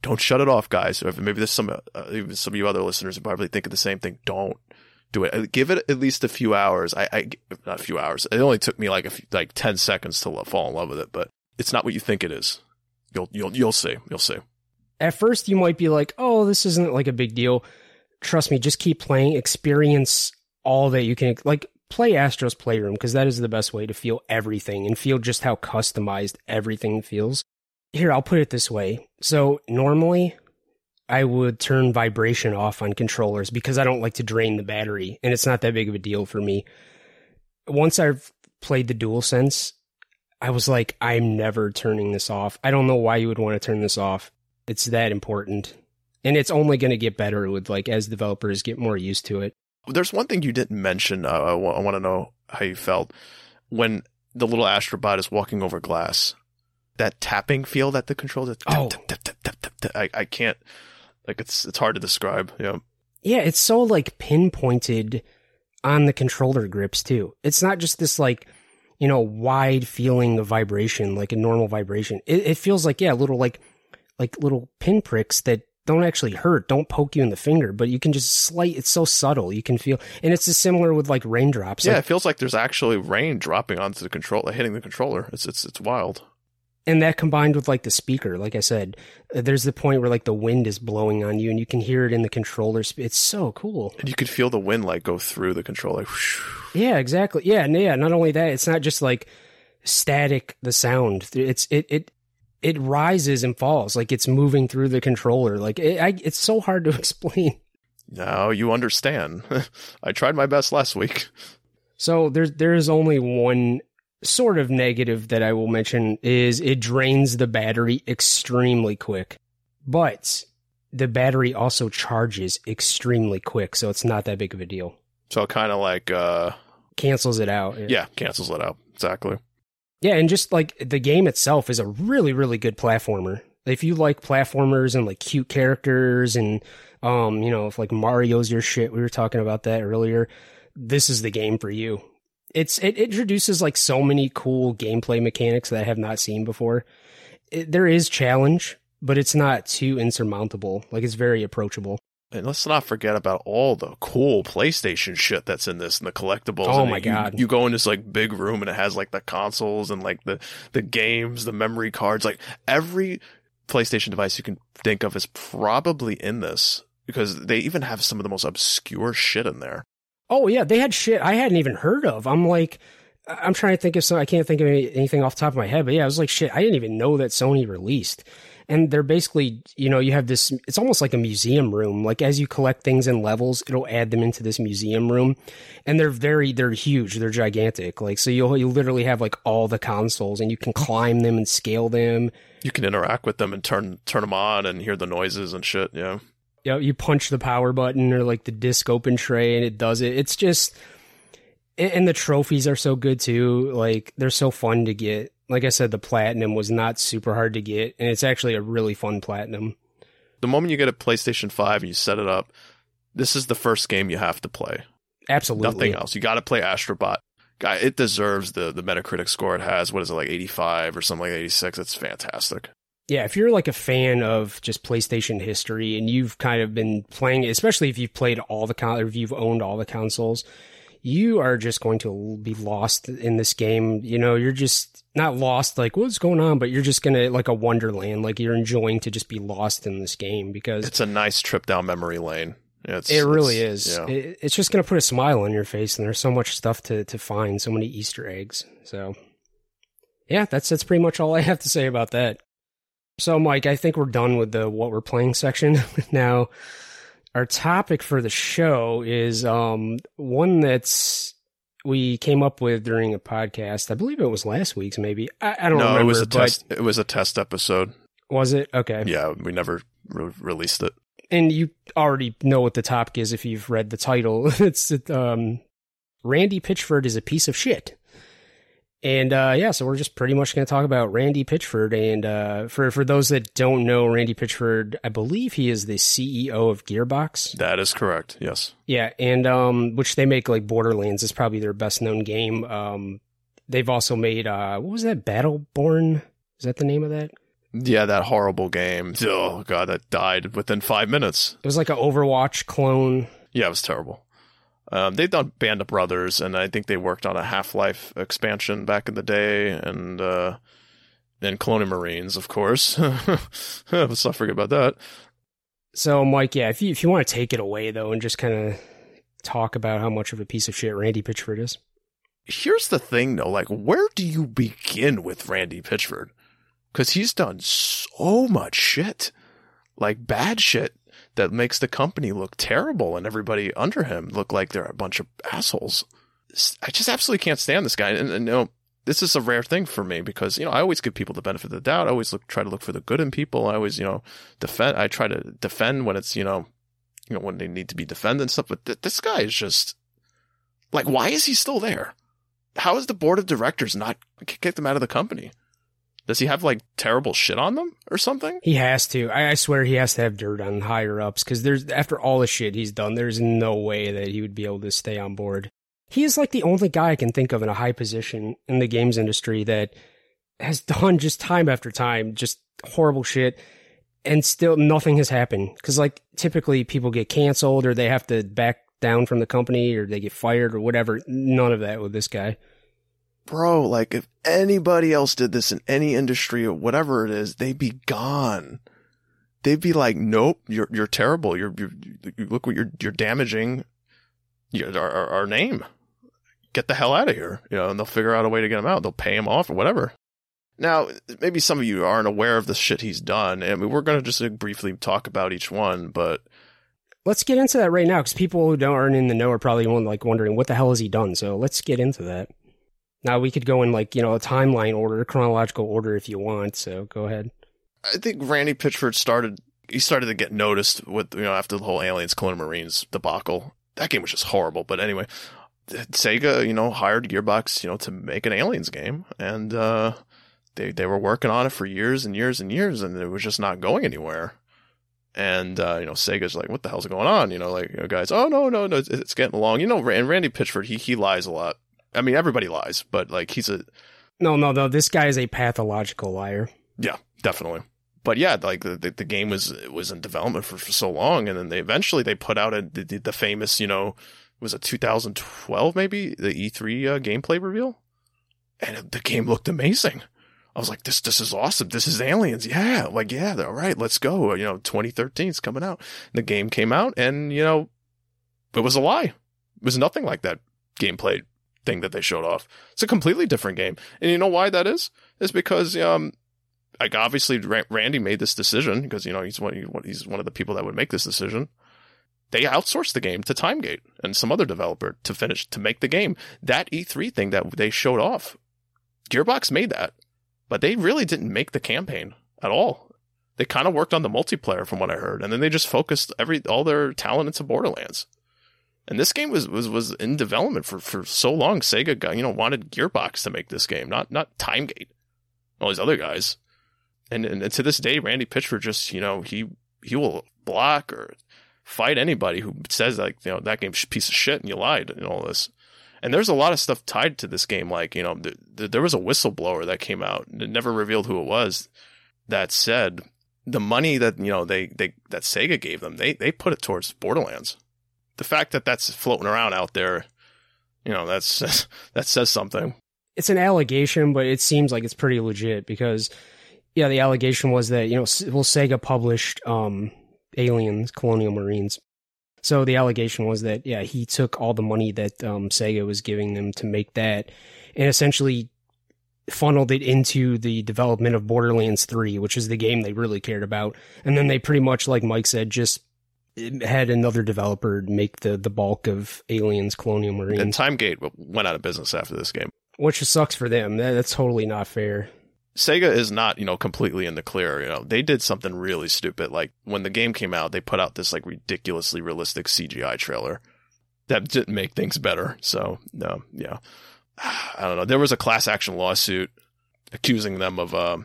[SPEAKER 1] don't shut it off, guys. Or maybe there's some uh, even some of you other listeners who probably thinking the same thing. Don't do it. Uh, Give it at least a few hours. I, I not a few hours. It only took me like a few, like ten seconds to fall in love with it, but it's not what you think it is. You'll you'll you'll see. You'll see.
[SPEAKER 2] at first you might be like, "Oh, this isn't like a big deal." Trust me, just keep playing, experience all that you can. Like play Astro's Playroom because that is the best way to feel everything and feel just how customized everything feels. Here, I'll put it this way. So normally I would turn vibration off on controllers because I don't like to drain the battery and it's not that big of a deal for me. Once I've played the DualSense, I was like, I'm never turning this off. I don't know why you would want to turn this off. It's that important. And it's only going to get better with like as developers get more used to it.
[SPEAKER 1] There's one thing you didn't mention. Uh, I, want to know how you felt when the little astrobot is walking over glass. That tapping feel that the controller. Tap,
[SPEAKER 2] Oh.
[SPEAKER 1] I, I can't. Like it's it's hard to describe. Yeah.
[SPEAKER 2] Yeah, it's so like pinpointed on the controller grips too. It's not just this like, you know, wide feeling of vibration, like a normal vibration. It, it feels like, yeah, little like, like little pinpricks that don't actually hurt, don't poke you in the finger, but you can just slight, it's so subtle. You can feel, and it's just similar with like raindrops.
[SPEAKER 1] Yeah,
[SPEAKER 2] Like,
[SPEAKER 1] it feels like there's actually rain dropping onto the controller, hitting the controller. It's it's it's wild.
[SPEAKER 2] And that combined with like the speaker, like I said, there's the point where like the wind is blowing on you and you can hear it in the controller. It's so cool.
[SPEAKER 1] And you could feel the wind like go through the controller.
[SPEAKER 2] Yeah, exactly. Yeah, and yeah. Not only that, it's not just like static. The sound. It's it it it rises and falls like it's moving through the controller. Like it, I, it's so hard to explain.
[SPEAKER 1] Now you understand. I tried my best last week.
[SPEAKER 2] So there's there is only one sort of negative that I will mention is it drains the battery extremely quick, but the battery also charges extremely quick, so it's not that big of a deal.
[SPEAKER 1] So it kind of like uh
[SPEAKER 2] Cancels it out.
[SPEAKER 1] yeah, cancels it out. Exactly.
[SPEAKER 2] Yeah, and just like the game itself is a really, really good platformer. If you like platformers and like cute characters and um, you know, if like Mario's your shit, we were talking about that earlier. This is the game for you. It's it introduces like so many cool gameplay mechanics that I have not seen before. It, there is challenge, but it's not too insurmountable. Like it's very approachable.
[SPEAKER 1] And let's not forget about all the cool PlayStation shit that's in this and the collectibles.
[SPEAKER 2] Oh
[SPEAKER 1] And
[SPEAKER 2] my
[SPEAKER 1] you-
[SPEAKER 2] God.
[SPEAKER 1] You go in this like big room and it has like the consoles and like the the games, the memory cards, like every PlayStation device you can think of is probably in this because they even have some of the most obscure shit in there.
[SPEAKER 2] Oh yeah, they had shit I hadn't even heard of. I'm like, I'm trying to think of some. I can't think of any, anything off the top of my head, but yeah, I was like, shit, I didn't even know that Sony released. And they're basically, you know, you have this. It's almost like a museum room. Like as you collect things in levels, it'll add them into this museum room, and they're very, they're huge, they're gigantic. Like so, you'll you literally have like all the consoles, and you can climb them and scale them.
[SPEAKER 1] You can interact with them and turn turn them on and hear the noises and shit. Yeah.
[SPEAKER 2] You know, you punch the power button or like the disc open tray and it does it. It's just, and the trophies are so good too. Like they're so fun to get. Like I said, the platinum was not super hard to get, and it's actually a really fun platinum.
[SPEAKER 1] The moment you get a PlayStation 5 and you set it up, this is the first game you have to play.
[SPEAKER 2] Absolutely.
[SPEAKER 1] Nothing else. You got to play Astrobot. Guy, it deserves the the Metacritic score it has. What is it like, eighty five or something like eighty six? It's fantastic.
[SPEAKER 2] Yeah, if you're like a fan of just PlayStation history and you've kind of been playing, especially if you've played all the con, or if you've owned all the consoles, you are just going to be lost in this game. You know, you're just not lost like what's going on, but you're just gonna like a wonderland. Like you're enjoying to just be lost in this game because
[SPEAKER 1] It's a nice trip down memory lane. It's,
[SPEAKER 2] it really
[SPEAKER 1] it's-
[SPEAKER 2] is.
[SPEAKER 1] Yeah.
[SPEAKER 2] It, it's just gonna put a smile on your face, and there's so much stuff to to find, so many Easter eggs. So, yeah, that's that's pretty much all I have to say about that. So, Mike, I think we're done with the what we're playing section. now, our topic for the show is um, one that's we came up with during a podcast. I believe it was last week's, maybe. I, I don't
[SPEAKER 1] no,
[SPEAKER 2] remember.
[SPEAKER 1] it was a test. It was a test episode.
[SPEAKER 2] Was it okay?
[SPEAKER 1] Yeah, we never re- released it.
[SPEAKER 2] and you already know what the topic is if you've read the title. it's um, Randy Pitchford is a piece of shit. And uh, yeah, so we're just pretty much going to talk about Randy Pitchford. And uh, for for those that don't know, Randy Pitchford, I believe he is the CEO of Gearbox.
[SPEAKER 1] That is correct. Yes.
[SPEAKER 2] Yeah, and um, which they make like Borderlands is probably their best known game. Um, they've also made uh, what was that Battleborn? Is that the name of that?
[SPEAKER 1] Yeah, that horrible game. Oh god, that died within five minutes.
[SPEAKER 2] It was like an Overwatch clone.
[SPEAKER 1] Yeah, it was terrible. Um, they've done Band of Brothers, and I think they worked on a Half Life expansion back in the day, and uh, and Colonial Marines, of course. Let's not forget about that.
[SPEAKER 2] So, Mike, yeah, if you if you want to take it away though, and just kind of talk about how much of a piece of shit Randy Pitchford is.
[SPEAKER 1] Here's the thing, though. Like, where do you begin with Randy Pitchford? Because he's done so much shit, like bad shit, that makes the company look terrible and everybody under him look like they're a bunch of assholes. I just absolutely can't stand this guy. And, and you know, this is a rare thing for me because you know I always give people the benefit of the doubt. I always look try to look for the good in people. I always you know defend. I try to defend when it's you know you know when they need to be defended and stuff. But th- this guy is just like, why is he still there? How is the board of directors not kicked him out of the company? Does he have like terrible shit on them or something?
[SPEAKER 2] He has to. I, I swear he has to have dirt on higher ups because there's after all the shit he's done, there's no way that he would be able to stay on board. He is like the only guy I can think of in a high position in the games industry that has done just time after time just horrible shit and still nothing has happened because like typically people get canceled or they have to back down from the company or they get fired or whatever none of that with this guy
[SPEAKER 1] Bro, like if anybody else did this in any industry or whatever it is, they'd be gone. They'd be like, nope, you're, you're terrible. You're, you're, you look what you're, you're damaging your, our, our, name. Get the hell out of here. You know, and they'll figure out a way to get him out. They'll pay him off or whatever. Now, maybe some of you aren't aware of the shit he's done. I mean, we're going to just like, briefly talk about each one, but
[SPEAKER 2] let's get into that right now because people who don't aren't in the know are probably like wondering what the hell has he done so let's get into that now we could go in like you know a timeline order chronological order if you want so go ahead
[SPEAKER 1] I think Randy Pitchford started. He started to get noticed with you know after the whole Aliens Colonial Marines debacle. That game was just horrible. But anyway, Sega you know hired Gearbox you know to make an Aliens game, and uh, they they were working on it for years and years and years, and it was just not going anywhere. And uh, you know Sega's like, what the hell's going on? You know, like you know, guys, oh no no no, it's, it's getting along. You know, and Randy Pitchford he he lies a lot. I mean, everybody lies, but like he's a
[SPEAKER 2] no no no this guy is a pathological liar
[SPEAKER 1] yeah, definitely. But yeah, like the, the, the game was was in development for, for so long, and then they eventually they put out a, the, the famous, you know, was it 2012 maybe the E3 uh, gameplay reveal, and the game looked amazing. I was like, this this is awesome. This is Aliens. Yeah, like yeah, all right, let's go. You know, 2013 is coming out. The game came out, and you know, it was a lie. It was nothing like that gameplay thing that they showed off. It's a completely different game, and you know why that is? Is because um like obviously Randy made this decision because you know he's one he's one of the people that would make this decision. They outsourced the game to TimeGate and some other developer to finish to make the game. That E3 thing that they showed off, Gearbox made that, but they really didn't make the campaign at all. They kind of worked on the multiplayer from what I heard, and then they just focused every all their talent into Borderlands. And this game was was was in development for for so long. Sega got, you know wanted Gearbox to make this game, not not TimeGate. All these other guys and, and to this day, Randy Pitchford just, you know, he, he will block or fight anybody who says like, you know, that game's a piece of shit and you lied and all this. And there's a lot of stuff tied to this game. Like, you know, th- th- there was a whistleblower that came out and it never revealed who it was that said the money that, you know, they, they, that Sega gave them, they, they put it towards Borderlands. The fact that that's floating around out there, you know, that's, that says something.
[SPEAKER 2] it's an allegation but it seems like it's pretty legit because yeah the allegation was that you know well sega published um aliens colonial marines so the allegation was that yeah he took all the money that um sega was giving them to make that and essentially funneled it into the development of Borderlands 3, which is the game they really cared about. And then they pretty much, like Mike said, just had another developer make the, the bulk of Aliens Colonial Marines.
[SPEAKER 1] And Timegate went out of business after this game.
[SPEAKER 2] Which sucks for them. That's totally not fair.
[SPEAKER 1] Sega is not, you know, completely in the clear. You know, they did something really stupid. Like when the game came out, they put out this like ridiculously realistic CGI trailer that didn't make things better. So no, yeah, I don't know. There was a class action lawsuit accusing them of uh,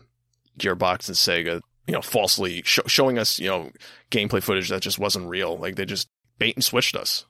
[SPEAKER 1] Gearbox and Sega, you know, falsely sh- showing us, you know, gameplay footage that just wasn't real. Like they just bait and switched us.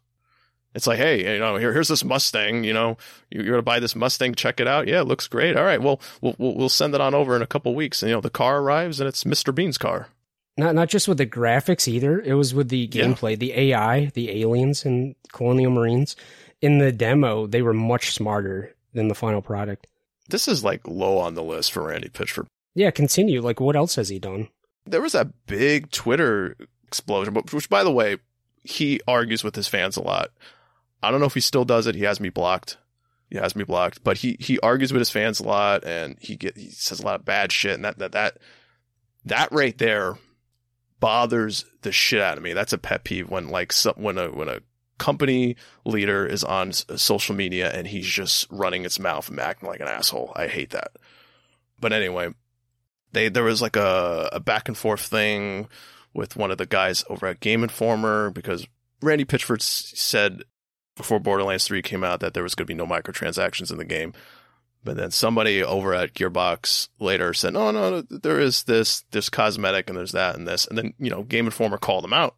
[SPEAKER 1] It's like, hey, you know, here, here's this Mustang. You know, you're gonna buy this Mustang. Check it out. Yeah, it looks great. All right, well, we'll we'll send it on over in a couple weeks. And you know, the car arrives and it's Mr. Bean's car.
[SPEAKER 2] Not not just with the graphics either. It was with the gameplay, yeah. the AI, the aliens and Colonial Marines. In the demo, they were much smarter than the final product.
[SPEAKER 1] This is like low on the list for Randy Pitchford.
[SPEAKER 2] Yeah, continue. Like, what else has he done?
[SPEAKER 1] There was a big Twitter explosion, which, by the way, he argues with his fans a lot. I don't know if he still does it. He has me blocked. He has me blocked, but he he argues with his fans a lot, and he get he says a lot of bad shit, and that that that that right there bothers the shit out of me. That's a pet peeve when like some, when a when a company leader is on social media and he's just running its mouth and acting like an asshole. I hate that. But anyway, they there was like a, a back and forth thing with one of the guys over at Game Informer because Randy Pitchford said before Borderlands 3 came out that there was going to be no microtransactions in the game. But then somebody over at Gearbox later said, no, no, no there is this, there's cosmetic and there's that and this. And then, you know, Game Informer called them out.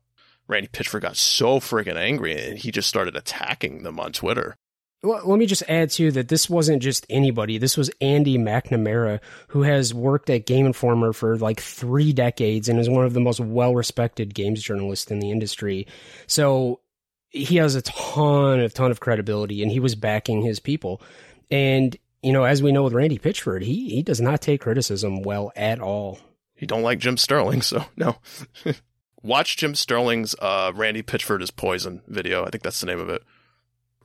[SPEAKER 1] Randy Pitchford got so freaking angry and he just started attacking them on Twitter.
[SPEAKER 2] Well, let me just add too that this wasn't just anybody. This was Andy McNamara, who has worked at Game Informer for like three decades and is one of the most well respected games journalists in the industry. So he has a ton of ton of credibility and he was backing his people. And you know, as we know with Randy Pitchford, he he does not take criticism well at all.
[SPEAKER 1] He don't like Jim Sterling, so no. Watch Jim Sterling's uh, Randy Pitchford is Poison video. I think that's the name of it.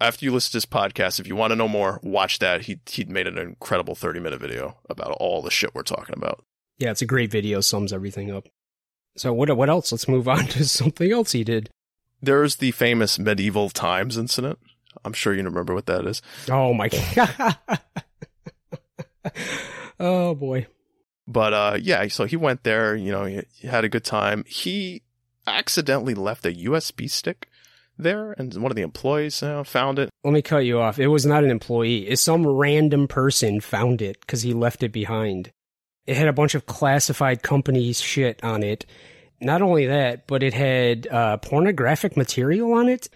[SPEAKER 1] After you listen to his podcast, if you want to know more, watch that. He he made an incredible 30 minute video about all the shit we're talking about.
[SPEAKER 2] Yeah, it's a great video, sums everything up. So what what else? Let's move on to something else he did.
[SPEAKER 1] There's the famous medieval times incident. I'm sure you remember what that is.
[SPEAKER 2] Oh my god. oh boy.
[SPEAKER 1] But uh, yeah, so he went there. You know, he had a good time. He accidentally left a USB stick there, and one of the employees uh, found it.
[SPEAKER 2] Let me cut you off. It was not an employee. It's some random person found it because he left it behind. It had a bunch of classified companies shit on it. Not only that, but it had uh, pornographic material on it.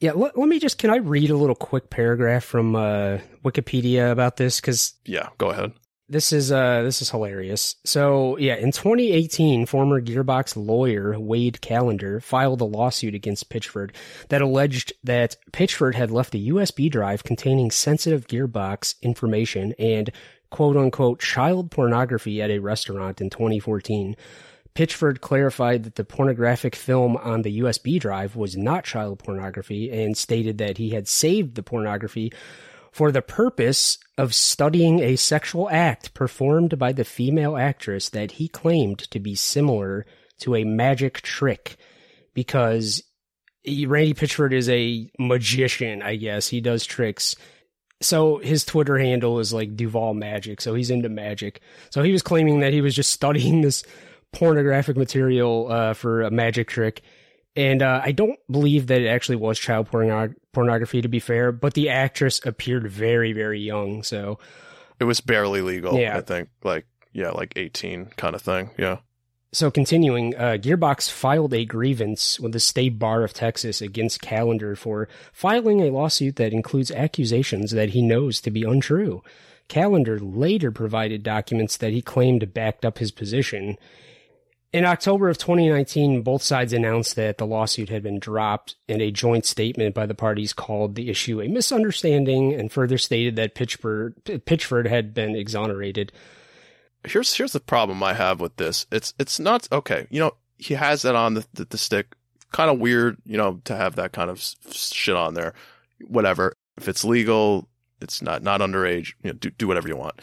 [SPEAKER 2] Yeah, let, let, me just can I read a little quick paragraph from uh, Wikipedia about this cuz
[SPEAKER 1] Yeah, go ahead.
[SPEAKER 2] This is uh this is hilarious. So, yeah, in 2018, former Gearbox lawyer Wade Callender filed a lawsuit against Pitchford that alleged that Pitchford had left a USB drive containing sensitive Gearbox information and quote unquote child pornography at a restaurant in 2014. Pitchford clarified that the pornographic film on the USB drive was not child pornography and stated that he had saved the pornography for the purpose of studying a sexual act performed by the female actress that he claimed to be similar to a magic trick because Randy Pitchford is a magician, I guess. He does tricks. So his Twitter handle is like Duval Magic, so he's into magic. So he was claiming that he was just studying this pornographic material uh, for a magic trick. And uh, I don't believe that it actually was child pornog- pornography, to be fair, but the actress appeared very, very young. So
[SPEAKER 1] it was barely legal, yeah. I think. Like, yeah, like 18 kind of thing. Yeah.
[SPEAKER 2] So continuing, uh, Gearbox filed a grievance with the State Bar of Texas against Callender for filing a lawsuit that includes accusations that he knows to be untrue. Callender later provided documents that he claimed backed up his position. In October of 2019, both sides announced that the lawsuit had been dropped, and a joint statement by the parties called the issue a misunderstanding and further stated that Pitchford, Pitchford had been exonerated.
[SPEAKER 1] Here's here's the problem I have with this. It's it's not okay. You know, he has that on the the, the stick. Kind of weird, you know, to have that kind of shit on there. Whatever. If it's legal, It's not not underage. You know, do do whatever you want.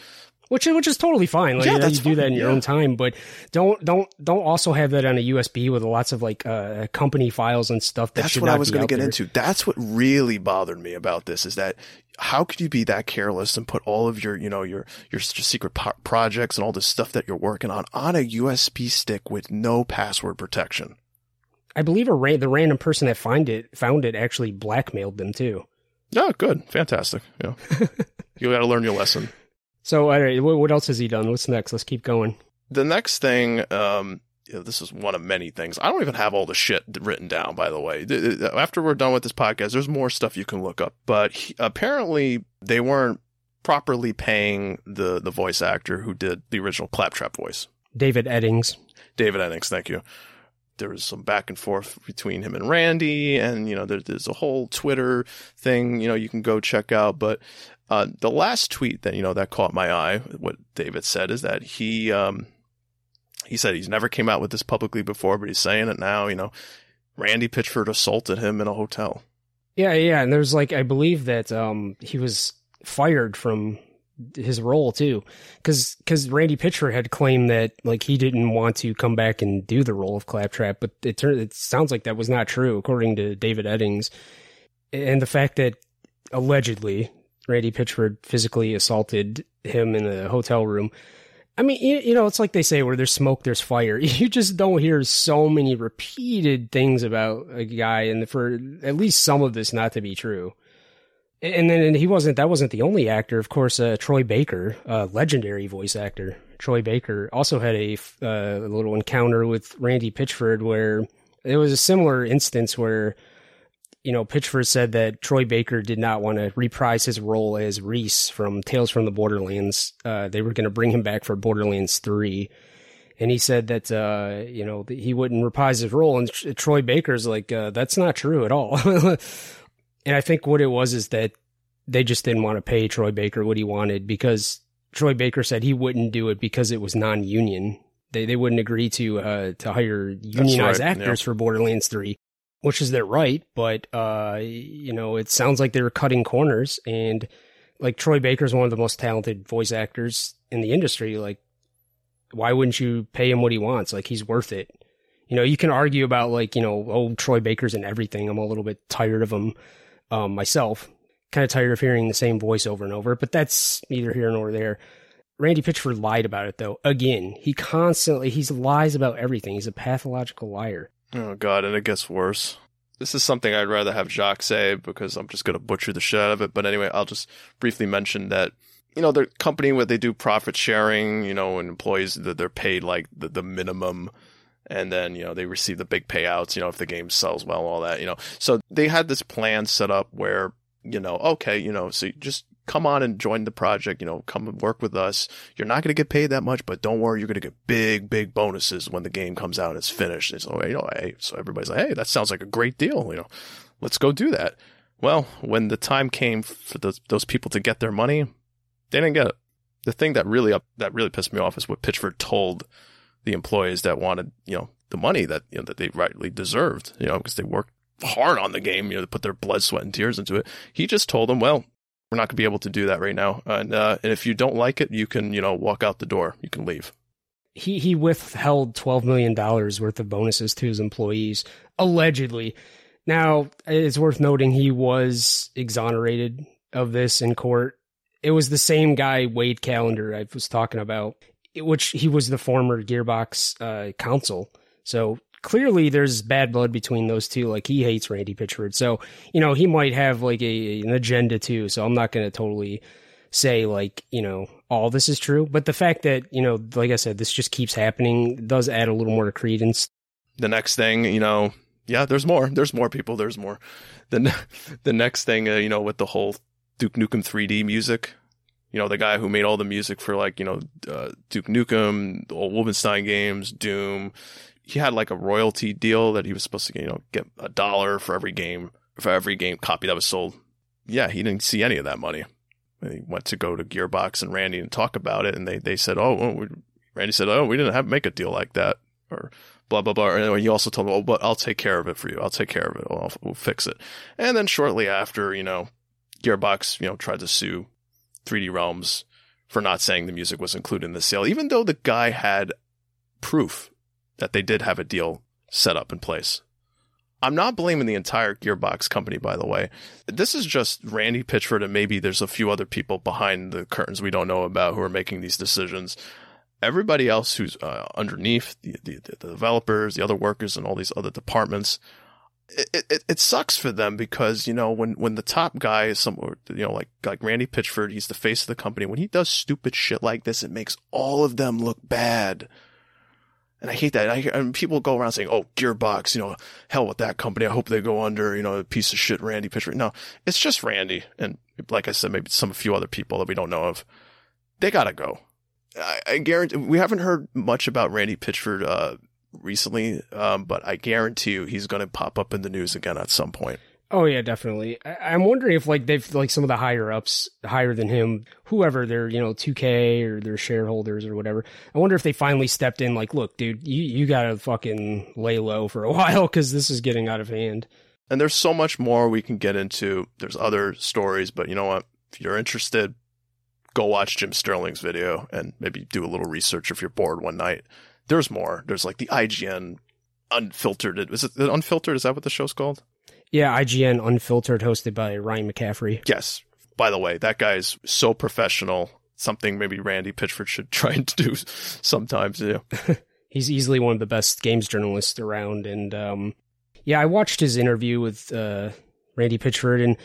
[SPEAKER 2] Which which is totally fine. Like
[SPEAKER 1] Yeah,
[SPEAKER 2] you, know, you do that in your
[SPEAKER 1] yeah.
[SPEAKER 2] own time, but don't don't don't also have that on a USB with lots of like uh, company files and stuff. That
[SPEAKER 1] That's what I was going to get
[SPEAKER 2] there.
[SPEAKER 1] into. That's what really bothered me about this is that how could you be that careless and put all of your, you know, your your secret po- projects and all this stuff that you're working on on a USB stick with no password protection?
[SPEAKER 2] I believe a ra- the random person that find it found it actually blackmailed them too.
[SPEAKER 1] Yeah, good, fantastic. Yeah, you got to learn your lesson.
[SPEAKER 2] So all right, what, what else has he done? What's next? Let's keep going.
[SPEAKER 1] The next thing, um, you know, this is one of many things. I don't even have all the shit written down, by the way. After we're done with this podcast, there's more stuff you can look up. But he, apparently, they weren't properly paying the the voice actor who did the original Claptrap voice,
[SPEAKER 2] David Eddings.
[SPEAKER 1] David Eddings, Thank you. There was some back and forth between him and Randy, and you know, there, there's a whole Twitter thing. You know, you can go check out. But uh, the last tweet that you know that caught my eye, what David said is that he um, he said he's never came out with this publicly before, but he's saying it now. You know, Randy Pitchford assaulted him in a hotel.
[SPEAKER 2] Yeah, yeah, and there's like I believe that um he was fired from his role too, because because Randy Pitchford had claimed that like he didn't want to come back and do the role of Claptrap, but it turned it sounds like that was not true according to David Eddings, and the fact that allegedly Randy Pitchford physically assaulted him in a hotel room. I mean, you, you know, it's like they say, where there's smoke, there's fire. You just don't hear so many repeated things about a guy, and for at least some of this not to be true. And then and he wasn't. That wasn't the only actor. Of course, uh, Troy Baker, uh, legendary voice actor, Troy Baker, also had a, uh, a little encounter with Randy Pitchford, where it was a similar instance where you know, Pitchford said that Troy Baker did not want to reprise his role as Rhys from Tales from the Borderlands. Uh, they were going to bring him back for Borderlands 3. And he said that, uh, you know, he wouldn't reprise his role. And Tr- Troy Baker's like, uh, that's not true at all. and I think what it was is that they just didn't want to pay Troy Baker what he wanted because Troy Baker said he wouldn't do it because it was non union. They, they wouldn't agree to, uh, to hire unionized
[SPEAKER 1] right,
[SPEAKER 2] actors for Borderlands 3 which is their right, but uh, you know, it sounds like they were cutting corners and like Troy Baker is one of the most talented voice actors in the industry. Like, why wouldn't you pay him what he wants? Like, he's worth it. You know, you can argue about like, you know, oh, Troy Baker's in everything. I'm a little bit tired of him um, myself. Kind of tired of hearing the same voice over and over, but that's neither here nor there. Randy Pitchford lied about it though. Again, he constantly he lies about everything. He's a pathological liar.
[SPEAKER 1] Oh God, and it gets worse. This is something I'd rather have Jacques say because I'm just going to butcher the shit out of it. But anyway, I'll just briefly mention that you know the company where they do profit sharing, you know, and employees that they're paid like the, the minimum, and then you know they receive the big payouts. You know, if the game sells well, all that. You know, so they had this plan set up where you know, okay, you know, so you just come on and join the project, you know, come and work with us. You're not going to get paid that much, but don't worry, you're going to get big, big bonuses when the game comes out and it's finished. And so, you know, hey, so everybody's like, hey, that sounds like a great deal. You know, let's go do that. Well, when the time came for those, those people to get their money, they didn't get it. The thing that really up, that really pissed me off is what Pitchford told the employees that wanted, you know, the money that, you know, that they rightly deserved, you know, because they worked hard on the game, you know, to put their blood, sweat, and tears into it. He just told them, well, we're not going to be able to do that right now. And, uh, and if you don't like it, you can, you know, walk out the door. You can leave.
[SPEAKER 2] He he withheld twelve million dollars worth of bonuses to his employees, allegedly. Now it's worth noting he was exonerated of this in court. It was the same guy, Wade Callender I was talking about, which he was the former Gearbox uh, counsel. So clearly there's bad blood between those two. Like he hates Randy Pitchford. So, you know, he might have like a, an agenda too. So I'm not going to totally say like, you know, all this is true. But the fact that, you know, like I said, this just keeps happening does add a little more to credence.
[SPEAKER 1] The next thing, you know, yeah, there's more. There's more people. There's more. The, ne- the next thing, uh, you know, with the whole Duke Nukem 3D music, you know, the guy who made all the music for like, you know, uh, Duke Nukem, old Wolfenstein games, Doom, he had like a royalty deal that he was supposed to, you know, get a dollar for every game, for every game copy that was sold. Yeah, he didn't see any of that money. And he went to go to Gearbox and Randy and talk about it, and they, they said, oh, well, Randy said, oh, we didn't have make a deal like that, or blah blah blah. And he also told him, oh, but I'll take care of it for you. I'll take care of it. I'll, we'll fix it. And then shortly after, you know, Gearbox, you know, tried to sue 3D Realms for not saying the music was included in the sale, even though the guy had proof that they did have a deal set up in place. I'm not blaming the entire Gearbox company, by the way. This is just Randy Pitchford, and maybe there's a few other people behind the curtains we don't know about who are making these decisions. Everybody else who's uh, underneath the, the, the developers, the other workers, and all these other departments, it, it, it sucks for them because you know when when the top guy is some you know like like Randy Pitchford, he's the face of the company. When he does stupid shit like this, it makes all of them look bad. And I hate that. I, and people go around saying, "Oh, Gearbox, you know, hell with that company. I hope they go under." You know, a piece of shit, Randy Pitchford. No, it's just Randy, and like I said, maybe some few other people that we don't know of. They gotta go. I, I guarantee we haven't heard much about Randy Pitchford uh, recently, um, but I guarantee you he's going to pop up in the news again at some point.
[SPEAKER 2] Oh yeah, definitely. I- I'm wondering if like they've like some of the higher ups, higher than him, whoever they're you know 2K or their shareholders or whatever. I wonder if they finally stepped in. Like, look, dude, you you gotta fucking lay low for a while because this is getting out of hand.
[SPEAKER 1] And there's so much more we can get into. There's other stories, but you know what? If you're interested, go watch Jim Sterling's video and maybe do a little research if you're bored one night. There's more. There's like the IGN unfiltered. Is it unfiltered? Is that what the show's called?
[SPEAKER 2] Yeah, IGN Unfiltered, hosted by Ryan McCaffrey.
[SPEAKER 1] Yes. By the way, that guy's so professional. Something maybe Randy Pitchford should try to do sometimes. Yeah.
[SPEAKER 2] He's easily one of the best games journalists around, and um, yeah, I watched his interview with uh, Randy Pitchford, and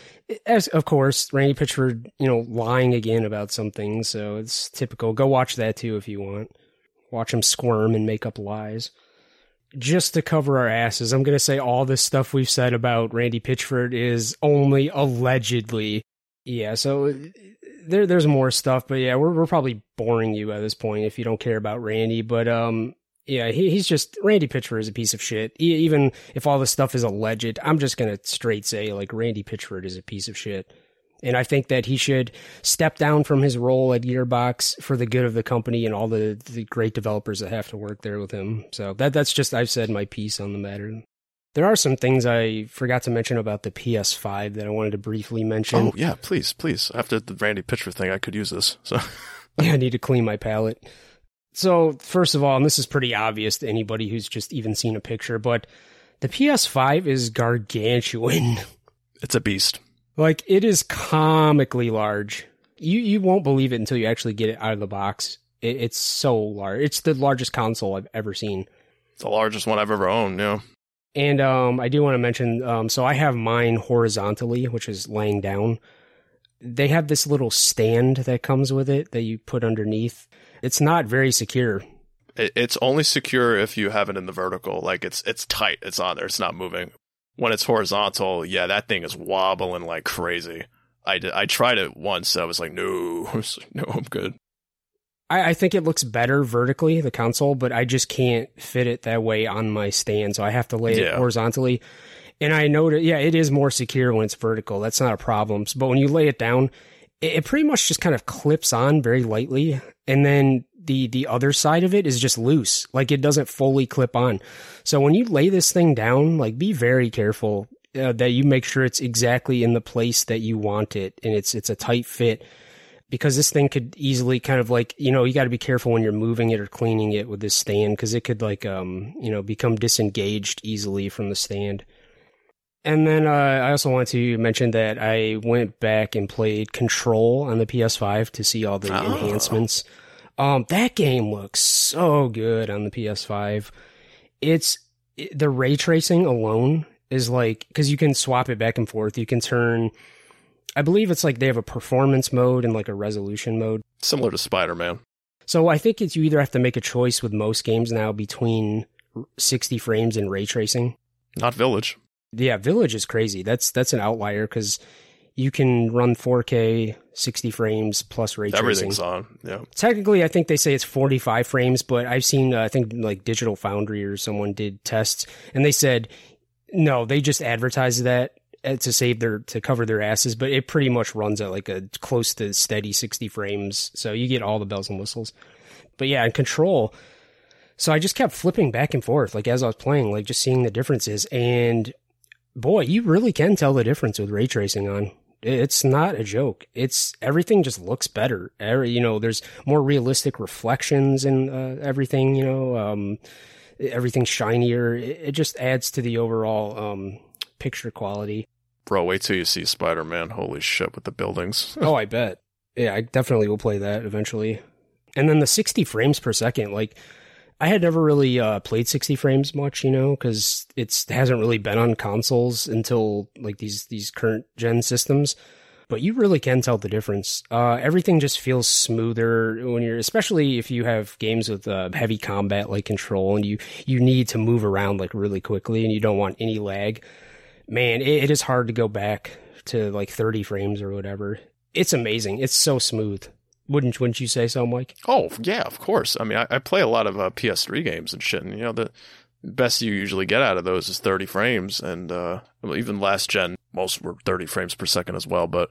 [SPEAKER 2] as of course, Randy Pitchford, you know, lying again about something. So it's typical. Go watch that too if you want. Watch him squirm and make up lies. Just to cover our asses, I'm going to say all this stuff we've said about Randy Pitchford is only allegedly. Yeah, so there there's more stuff, but yeah, we're we're probably boring you at this point if you don't care about Randy. But um, yeah, he, he's just Randy Pitchford is a piece of shit. E- even if all this stuff is alleged, I'm just gonna straight say like Randy Pitchford is a piece of shit. And I think that he should step down from his role at Gearbox for the good of the company and all the, the great developers that have to work there with him. So that that's just I've said my piece on the matter. There are some things I forgot to mention about the PS5 that I wanted to briefly mention.
[SPEAKER 1] Oh yeah, please, please. After the Randy Pitchford thing, I could use this. So
[SPEAKER 2] yeah, I need to clean my palate. So first of all, and this is pretty obvious to anybody who's just even seen a picture, but the PS5 is gargantuan.
[SPEAKER 1] it's a beast.
[SPEAKER 2] Like it is comically large. You you won't believe it until you actually get it out of the box. It, it's so large. It's the largest console I've ever seen.
[SPEAKER 1] It's the largest one I've ever owned. Yeah.
[SPEAKER 2] And um, I do want to mention, um, so I have mine horizontally, which is laying down. They have this little stand that comes with it that you put underneath. It's not very secure.
[SPEAKER 1] It, it's only secure if you have it in the vertical. Like it's it's tight. It's on there. It's not moving. When it's horizontal, yeah, that thing is wobbling like crazy. I did, I tried it once. I was like, no, I was like, no, I'm good.
[SPEAKER 2] I, I think it looks better vertically, the console, but I just can't fit it that way on my stand, so I have to lay it horizontally. And I know that, yeah, it is more secure when it's vertical. That's not a problem. But when you lay it down, it, it pretty much just kind of clips on very lightly. And then the, the other side of it is just loose. Like it doesn't fully clip on. So when you lay this thing down, like be very careful uh, that you make sure it's exactly in the place that you want it and it's, it's a tight fit because this thing could easily kind of like you know you got to be careful when you're moving it or cleaning it with this stand because it could like um you know become disengaged easily from the stand and then uh, i also want to mention that i went back and played control on the ps5 to see all the
[SPEAKER 1] Oh.
[SPEAKER 2] enhancements um that game looks so good on the ps5 it's it- the ray tracing alone is like because you can swap it back and forth you can turn I believe it's like they have a performance mode and like a resolution mode.
[SPEAKER 1] Similar to Spider Man.
[SPEAKER 2] So I think it's you either have to make a choice with most games now between 60 frames and ray tracing.
[SPEAKER 1] Not Village.
[SPEAKER 2] Yeah, Village is crazy. That's that's an outlier because you can run 4K 60 frames plus ray tracing.
[SPEAKER 1] Everything's on. Yeah.
[SPEAKER 2] Technically, I think they say it's 45 frames, but I've seen uh, I think like Digital Foundry or someone did tests and they said no, they just advertised that uh, to save their to cover their asses, but it pretty much runs at like a close to steady 60 frames, so you get all the bells and whistles. But yeah, in Control, so I just kept flipping back and forth like as I was playing, like just seeing the differences and boy, you really can tell the difference with ray tracing on. It's not a joke. It's everything just looks better. Every, you know, there's more realistic reflections and uh, everything. You know, um, everything's shinier. It, it, just adds to the overall um, picture quality.
[SPEAKER 1] Bro, wait till you see Spider Man. Holy shit, with the buildings.
[SPEAKER 2] oh, I bet. Yeah, I definitely will play that eventually. And then the 60 frames per second, like I had never really uh, played 60 frames much, you know, because it hasn't really been on consoles until like these these current gen systems. But you really can tell the difference. Uh, everything just feels smoother when you're, especially if you have games with uh, heavy combat like control, and you you need to move around like really quickly, and you don't want any lag. Man, it, it is hard to go back to like 30 frames or whatever. It's amazing. It's so smooth. Wouldn't wouldn't you say so, Mike?
[SPEAKER 1] Oh yeah, of course. I mean, I, I play a lot of uh, PS3 games and shit, and you know the best you usually get out of those is 30 frames, and uh, even last gen, most were 30 frames per second as well. But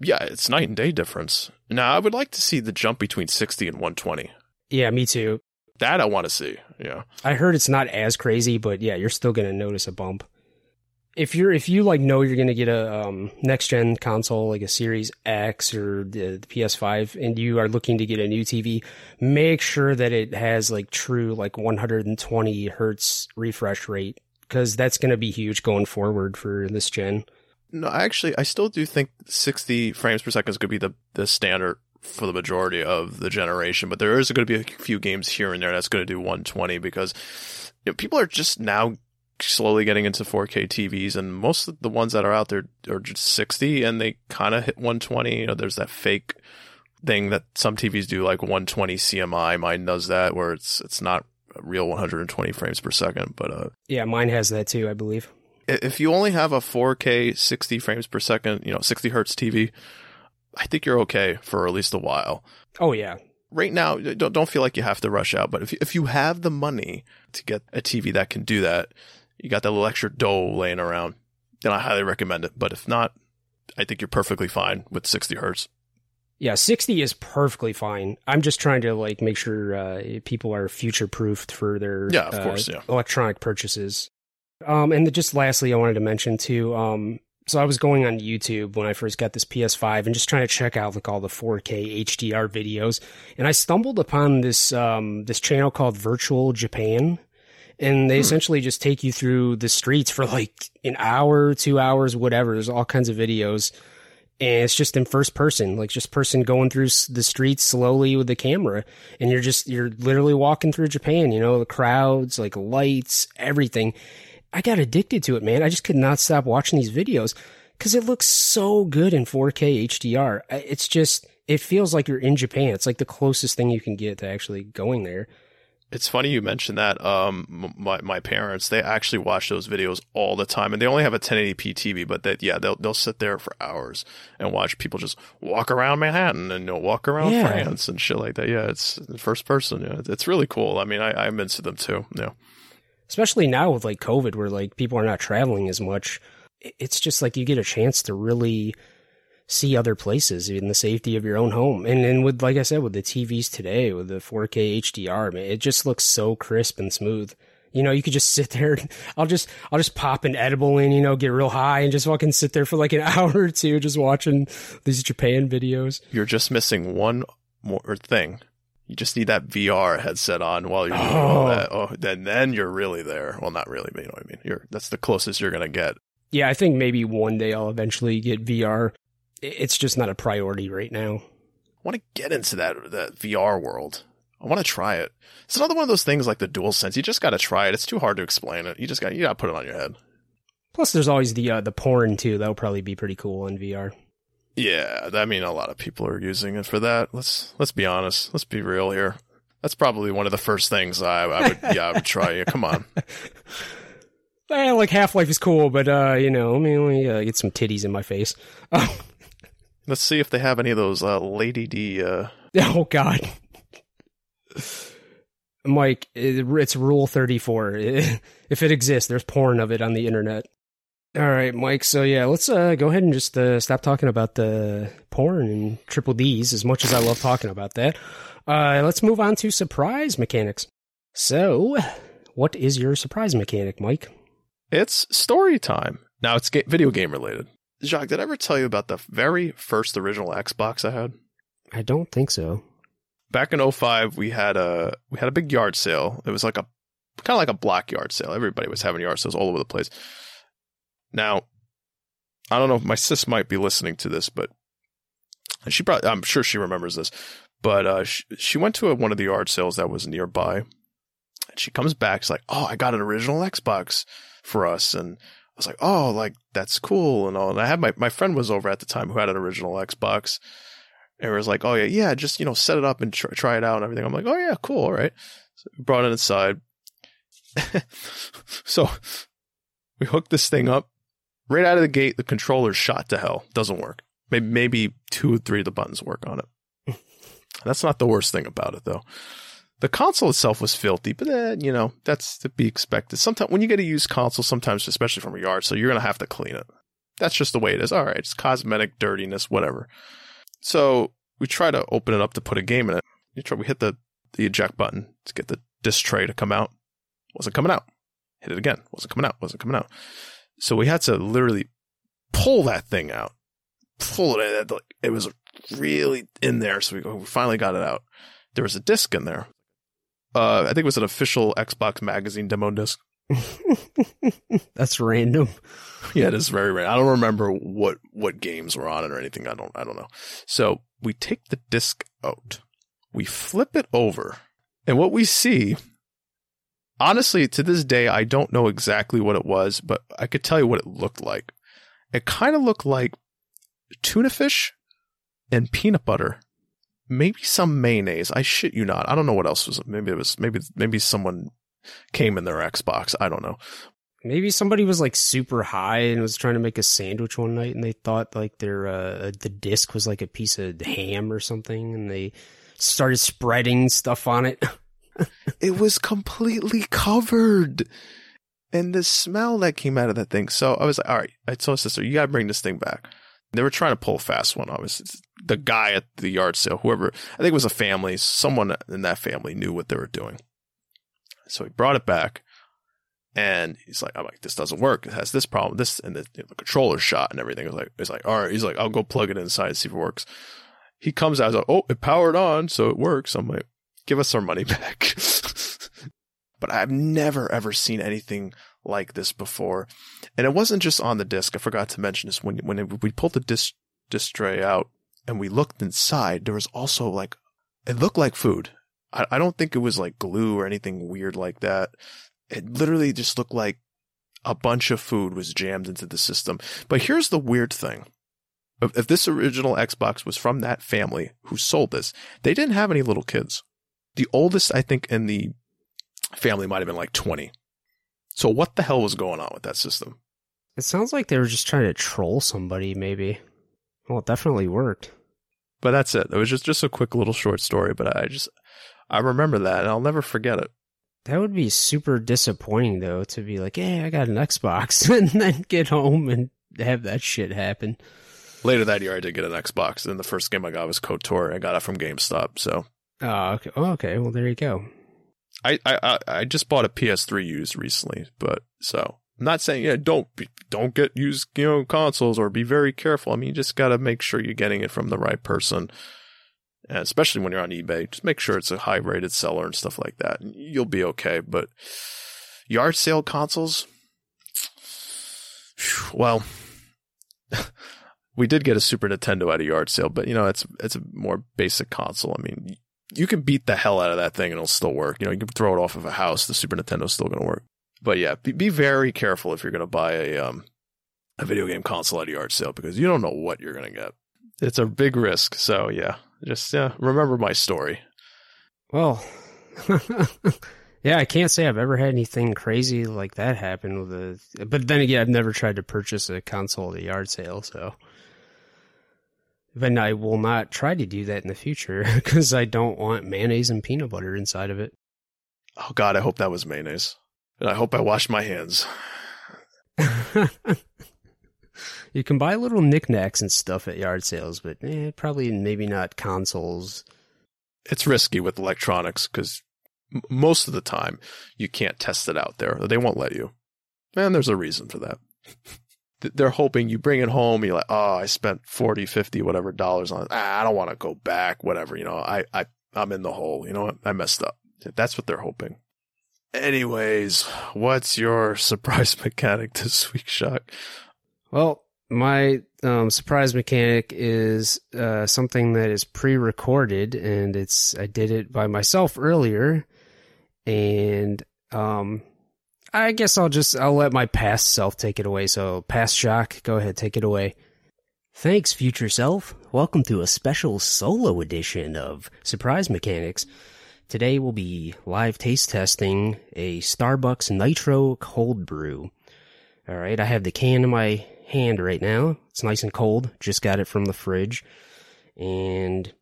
[SPEAKER 1] yeah, it's night and day difference. Now, I would like to see the jump between 60 and 120.
[SPEAKER 2] Yeah, me too.
[SPEAKER 1] That I want to see. Yeah,
[SPEAKER 2] I heard it's not as crazy, but yeah, you're still gonna notice a bump if you're if you like know you're gonna get a um, next gen console like a Series X or the, the, PS5, and you are looking to get a new TV, make sure that it has like true like 120 hertz refresh rate because that's gonna be huge going forward for this gen.
[SPEAKER 1] No, actually, I still do think 60 frames per second is going to be the the standard for the majority of the generation, but there is going to be a few games here and there that's going to do 120 because you know, people are just now slowly getting into 4K TVs, and most of the ones that are out there are just 60, and they kind of hit 120. You know, there's that fake thing that some TVs do, like 120 CMI. Mine does that, where it's it's not real 120 frames per second, but uh,
[SPEAKER 2] yeah, mine has that too, I believe.
[SPEAKER 1] If you only have a 4K 60 frames per second, you know, 60 hertz TV, I think you're okay for at least a while.
[SPEAKER 2] Oh yeah,
[SPEAKER 1] right now, don't don't feel like you have to rush out. But if if you have the money to get a TV that can do that, you got that little extra dough laying around, then I highly recommend it. But if not, I think you're perfectly fine with 60 hertz.
[SPEAKER 2] Yeah, 60 is perfectly fine. I'm just trying to like make sure uh, people are future proofed for their
[SPEAKER 1] yeah, of uh, course, yeah.
[SPEAKER 2] electronic purchases. Um, and just lastly, I wanted to mention too. Um, so I was going on YouTube when I first got this PS5 and just trying to check out like all the 4K HDR videos, and I stumbled upon this um, this channel called Virtual Japan and they hmm. essentially just take you through the streets for like an hour, two hours, whatever. There's all kinds of videos, and it's just in first person, like just person going through the streets slowly with the camera, and you're just you're literally walking through Japan. You know, the crowds, like lights, everything. I got addicted to it, man. I just could not stop watching these videos because it looks so good in 4K HDR. It's just it feels like you're in Japan. It's like the closest thing you can get to actually going there.
[SPEAKER 1] It's funny you mentioned that. Um, my my parents they actually watch those videos all the time, and they only have a 1080p TV, but that yeah they'll they'll sit there for hours and watch people just walk around Manhattan and you know, walk around yeah. France and shit like that. Yeah, it's first person. Yeah, it's really cool. I mean, I I'm into them too. Yeah,
[SPEAKER 2] especially now with like COVID, where like people are not traveling as much. It's just like you get a chance to really see other places in the safety of your own home. And and with like I said, with the TVs today, with the 4K HDR, man, it just looks so crisp and smooth. You know, you could just sit there. I'll just, I'll just pop an edible in, you know, get real high and just fucking sit there for like an hour or two, just watching these Japan videos.
[SPEAKER 1] You're just missing one more thing. You just need that VR headset on while you're doing oh. all that. Oh. oh, then then you're really there. Well, not really, but you know what I mean. You're that's the closest you're gonna get.
[SPEAKER 2] Yeah, I think maybe one day I'll eventually get VR it's just not a priority right now.
[SPEAKER 1] I want to get into that that VR world. I want to try it. It's another one of those things like the Dual Sense. You just got to try it. It's too hard to explain it. You just got you got to put it on your head.
[SPEAKER 2] Plus, there's always the uh, the porn too. That'll probably be pretty cool in VR.
[SPEAKER 1] Yeah, I mean, a lot of people are using it for that. Let's let's be honest. Let's be real here. That's probably one of the first things I, I would yeah I would try. Yeah, come on.
[SPEAKER 2] Eh, like Half Life is cool, but uh, you know, I mean, let me uh, get some titties in my face.
[SPEAKER 1] Let's see if they have any of those uh, Lady D. Uh...
[SPEAKER 2] Oh God, Mike, it's Rule Thirty Four. If it exists, there's porn of it on the internet. All right, Mike. So yeah, let's uh, go ahead and just uh, stop talking about the porn and triple D's. As much as I love talking about that, uh, let's move on to surprise mechanics. So, what is your surprise mechanic, Mike?
[SPEAKER 1] It's story time. Now it's video game related. Jacques, did I ever tell you about the very first original Xbox I had?
[SPEAKER 2] I don't think so.
[SPEAKER 1] Back in 05, we had a we had a big yard sale. It was like a kind of like a block yard sale. Everybody was having yard sales all over the place. Now, I don't know if my sis might be listening to this, but she probably I'm sure she remembers this. But uh, she, she went to a, one of the yard sales that was nearby, and she comes back. She's like, "Oh, I got an original Xbox for us," and I was like, "Oh, like that's cool," and all. And I had my my friend was over at the time who had an original Xbox, and was like, "Oh yeah, yeah, just you know set it up and tr- try it out and everything." I'm like, "Oh yeah, cool, all right." So we brought it inside. so we hooked this thing up. Right out of the gate, the controller's shot to hell. Doesn't work. Maybe maybe two or three of the buttons work on it. That's not the worst thing about it though. The console itself was filthy, but then, you know, that's to be expected. Sometimes when you get a used console, sometimes especially from a yard, so you're gonna have to clean it. That's just the way it is. All right, it's cosmetic dirtiness, whatever. So we try to open it up to put a game in it. You try, we hit the the eject button to get the disc tray to come out. Wasn't coming out. Hit it again. Wasn't coming out. Wasn't coming out. So we had to literally pull that thing out. Pull it. In. It was really in there. So we finally got it out. There was a disc in there. Uh, I think it was an official Xbox magazine demo disc.
[SPEAKER 2] That's random.
[SPEAKER 1] Yeah, it is very random. I don't remember what what games were on it or anything. I don't I don't know. So we take the disc out, we flip it over, and what we see. Honestly, to this day, I don't know exactly what it was, but I could tell you what it looked like. It kind of looked like tuna fish and peanut butter maybe some mayonnaise. I shit you not. I don't know what else was. Maybe it was maybe maybe someone came in their Xbox. I don't know.
[SPEAKER 2] Maybe somebody was like super high and was trying to make a sandwich one night, and they thought like their uh, the disc was like a piece of ham or something, and they started spreading stuff on it.
[SPEAKER 1] it was completely covered. And the smell that came out of that thing. So I was like, all right, I told sister, you gotta bring this thing back. They were trying to pull a fast one. Obviously, the guy at the yard sale, whoever, I think it was a family, someone in that family knew what they were doing. So he brought it back and he's like, I'm like, this doesn't work. It has this problem, this, and the, the shot and everything. It's like, it's like, all right. He's like, I'll go plug it inside and see if it works. He comes out, like, oh, it powered on, so it works. I'm like, give us our money back. but I've never ever seen anything like this before. And it wasn't just on the disc. I forgot to mention this when, when we pulled the disc, disc tray out and we looked inside, there was also like, it looked like food. I, I don't think it was like glue or anything weird like that. It literally just looked like a bunch of food was jammed into the system. But here's the weird thing. If, if this original Xbox was from that family who sold this, they didn't have any little kids. The oldest, I think, in the family might have been like 20. So what the hell was going on with that system?
[SPEAKER 2] It sounds like they were just trying to troll somebody, maybe. Well, it definitely worked.
[SPEAKER 1] But that's it. It was just, just a quick little short story, but I just, I remember that and I'll never forget it.
[SPEAKER 2] That would be super disappointing, though, to be like, hey, I got an Xbox, and then get home and have that shit happen.
[SPEAKER 1] Later that year, I did get an Xbox, and the first game I got was KOTOR. I got it from GameStop, so.
[SPEAKER 2] Oh, okay. Oh, okay. Well, there you go.
[SPEAKER 1] I, I, I just bought a PS3 used recently, but so I'm not saying yeah, don't don't get used you know consoles or be very careful. I mean, you just got to make sure you're getting it from the right person, and especially when you're on eBay, just make sure it's a high rated seller and stuff like that. You'll be okay. But yard sale consoles, well, we did get a Super Nintendo at a yard sale, but you know it's it's a more basic console. I mean, you can beat the hell out of that thing and it'll still work. You know, you can throw it off of a house, the Super Nintendo's still going to work. But yeah, be, be very careful if you're going to buy a um a video game console at a yard sale because you don't know what you're going to get. It's a big risk. So yeah, just yeah, remember my story.
[SPEAKER 2] Well, yeah, I can't say I've ever had anything crazy like that happen with a. But then again, I've never tried to purchase a console at a yard sale, so. But I will not try to do that in the future because I don't want mayonnaise and peanut butter inside of it.
[SPEAKER 1] Oh God, I hope that was mayonnaise. And I hope I washed my hands.
[SPEAKER 2] you can buy little knickknacks and stuff at yard sales, but eh, probably maybe not consoles.
[SPEAKER 1] It's risky with electronics because m- most of the time you can't test it out there. They won't let you. And there's a reason for that. they're hoping you bring it home. You're like, oh, I spent 40, 50, whatever dollars on it. Ah, I don't want to go back, whatever. You know, I, I, I'm in the hole. You know what? I messed up. That's what they're hoping. Anyways, what's your surprise mechanic this week, Shock?
[SPEAKER 2] Well, my um, surprise mechanic is uh, something that is pre-recorded, and it's I did it by myself earlier, and um, I guess I'll just I'll let my past self take it away. So, past shock, go ahead, take it away. Thanks, future self. Welcome to a special solo edition of Surprise Mechanics. Today we'll be live taste testing a Starbucks Nitro Cold Brew. All right, I have the can in my hand right now. It's nice and cold. Just got it from the fridge. And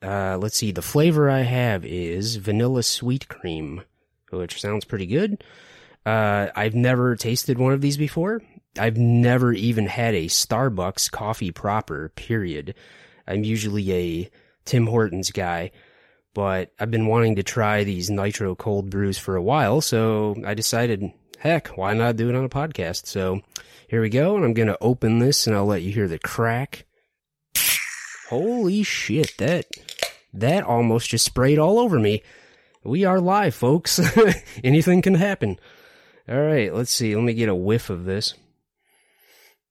[SPEAKER 2] uh, let's see, the flavor I have is vanilla sweet cream, which sounds pretty good. Uh, I've never tasted one of these before. I've never even had a Starbucks coffee proper, period. I'm usually a Tim Hortons guy, but I've been wanting to try these nitro cold brews for a while, so I decided, heck, why not do it on a podcast? So here we go, and I'm gonna open this and I'll let you hear the crack. Holy shit, that, that almost just sprayed all over me. We are live, folks. Anything can happen. All right, let's see. Let me get a whiff of this.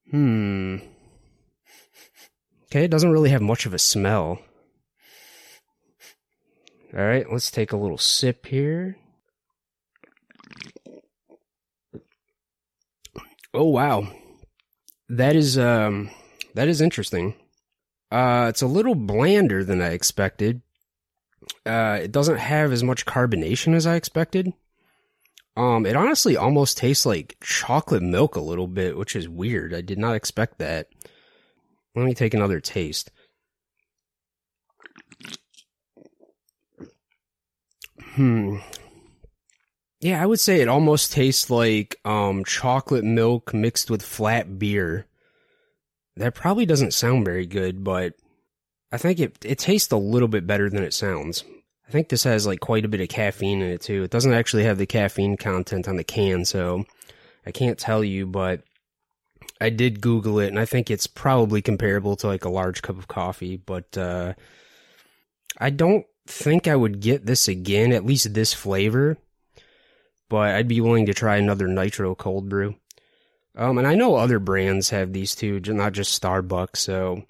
[SPEAKER 2] Hmm. Okay, it doesn't really have much of a smell. All right, let's take a little sip here. Oh wow. That is um that is interesting. Uh it's a little blander than I expected. Uh it doesn't have as much carbonation as I expected. Um, it honestly almost tastes like chocolate milk a little bit, which is weird. I did not expect that. Let me take another taste. Hmm. Yeah, I would say it almost tastes like um chocolate milk mixed with flat beer. That probably doesn't sound very good, but I think it it tastes a little bit better than it sounds. I think this has like quite a bit of caffeine in it too. It doesn't actually have the caffeine content on the can, so I can't tell you, but I did Google it and I think it's probably comparable to like a large cup of coffee, but uh I don't think I would get this again, at least this flavor. But I'd be willing to try another nitro cold brew. Um and I know other brands have these too, not just Starbucks, so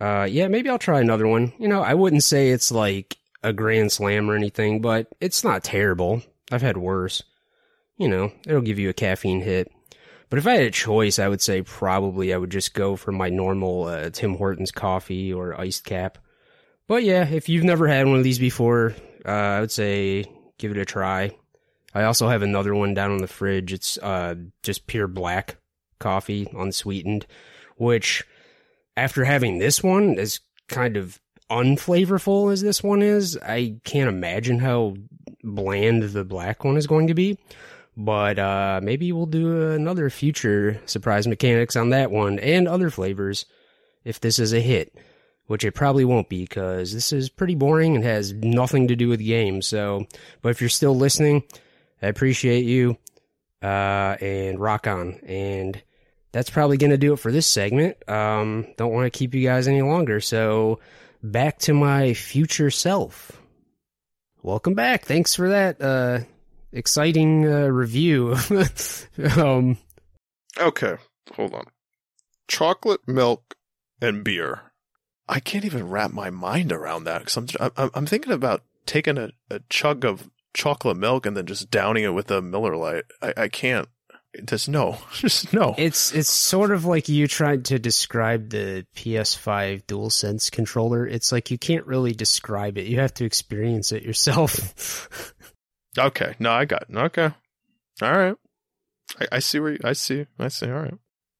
[SPEAKER 2] uh yeah, maybe I'll try another one. You know, I wouldn't say it's like a grand slam or anything, but it's not terrible. I've had worse. You know, it'll give you a caffeine hit. But if I had a choice, I would say probably I would just go for my normal uh, Tim Hortons coffee or iced cap. But yeah, if you've never had one of these before, uh, I would say give it a try. I also have another one down in the fridge. It's uh, just pure black coffee, unsweetened, which after having this one is kind of unflavorful as this one is, I can't imagine how bland the black one is going to be. But uh, maybe we'll do another future surprise mechanics on that one and other flavors if this is a hit, which it probably won't be because this is pretty boring and has nothing to do with games. So, but if you're still listening, I appreciate you uh, and rock on. And that's probably going to do it for this segment. Um, don't want to keep you guys any longer. So, back to my future self. Welcome back. Thanks for that uh, exciting uh, review. um,
[SPEAKER 1] Okay, hold on. Chocolate milk and beer. I can't even wrap my mind around that because I'm, I'm I'm thinking about taking a, a chug of chocolate milk and then just downing it with a Miller Lite. I, I can't. Just no, just no.
[SPEAKER 2] it's it's sort of like you tried to describe the PS5 DualSense controller. It's like you can't really describe it. You have to experience it yourself.
[SPEAKER 1] Okay, no, I got it. Okay, all right. I, I see where you, I see. I see. All right.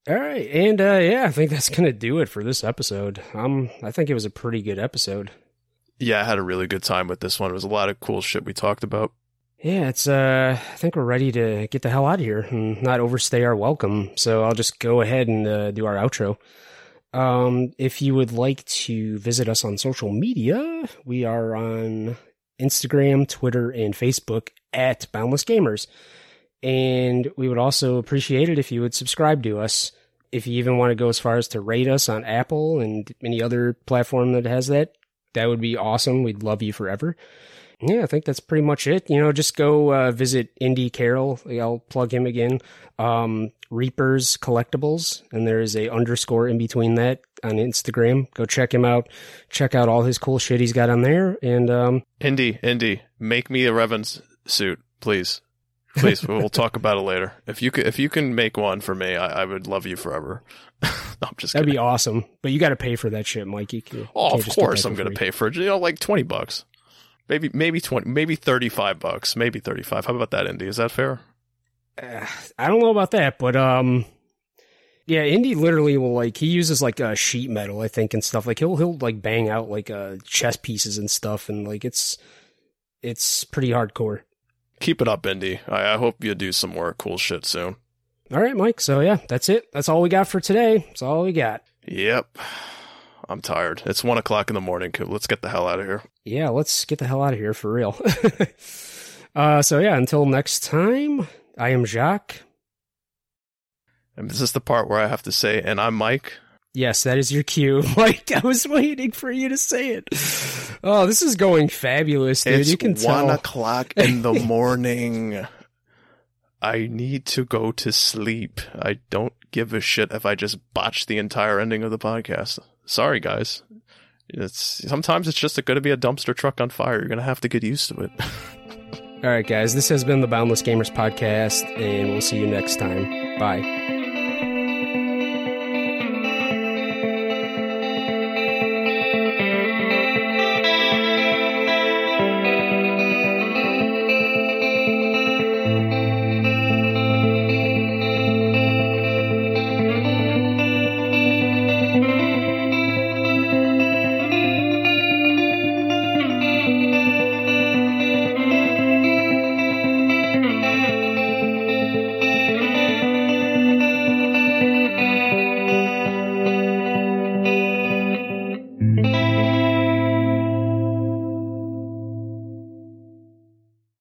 [SPEAKER 2] All right, and uh, yeah, I think that's gonna do it for this episode. Um, I think it was a pretty good episode.
[SPEAKER 1] Yeah, I had a really good time with this one. It was a lot of cool shit we talked about.
[SPEAKER 2] Yeah, it's uh I think we're ready to get the hell out of here and not overstay our welcome. So I'll just go ahead and uh, do our outro. Um if you would like to visit us on social media, we are on Instagram, Twitter, and Facebook at Boundless Gamers. And we would also appreciate it if you would subscribe to us. if you even want to go as far as to rate us on Apple and any other platform that has that, that would be awesome. We'd love you forever. Yeah, I think that's pretty much it. You know, just go uh, visit Indy Carroll. I'll plug him again. Um, Reapers Collectibles, and there is a underscore in between that on Instagram. Go check him out. Check out all his cool shit he's got on there. And um,
[SPEAKER 1] Indy, Indy, make me a Revan's suit, please. Please, we'll talk about it later. If you could, if you can make one for me, I, I would love you forever. no, I'm just
[SPEAKER 2] that'd
[SPEAKER 1] kidding.
[SPEAKER 2] be awesome. But you got to pay for that shit, Mikey. Can,
[SPEAKER 1] oh, of course I'm going to pay for it. You know, like twenty bucks, maybe maybe twenty, maybe thirty five bucks, maybe thirty five. How about that, Indy? Is that fair?
[SPEAKER 2] Uh, I don't know about that, but um, yeah, Indy literally will like he uses like uh, sheet metal, I think, and stuff. Like he'll he'll like bang out like uh chess pieces and stuff, and like it's it's pretty hardcore.
[SPEAKER 1] Keep it up, Indy. I, I hope you do some more cool shit soon.
[SPEAKER 2] All right, Mike. So yeah, that's it. That's all we got for today. That's all we got.
[SPEAKER 1] Yep. I'm tired. It's one o'clock in the morning. Let's get the hell out of here.
[SPEAKER 2] Yeah, let's get the hell out of here for real. uh, so yeah, until next time, I am Jacques.
[SPEAKER 1] And this is the part where I have to say, and I'm Mike.
[SPEAKER 2] Yes, that is your cue, Mike. I was waiting for you to say it. Oh, this is going fabulous, dude.
[SPEAKER 1] it's
[SPEAKER 2] you can
[SPEAKER 1] one
[SPEAKER 2] tell.
[SPEAKER 1] One o'clock in the morning. I need to go to sleep. I don't give a shit if I just botch the entire ending of the podcast. Sorry, guys. It's sometimes it's just going to be a dumpster truck on fire. You're going to have to get used to it.
[SPEAKER 2] All right, guys. This has been the Boundless Gamers podcast, and we'll see you next time. Bye.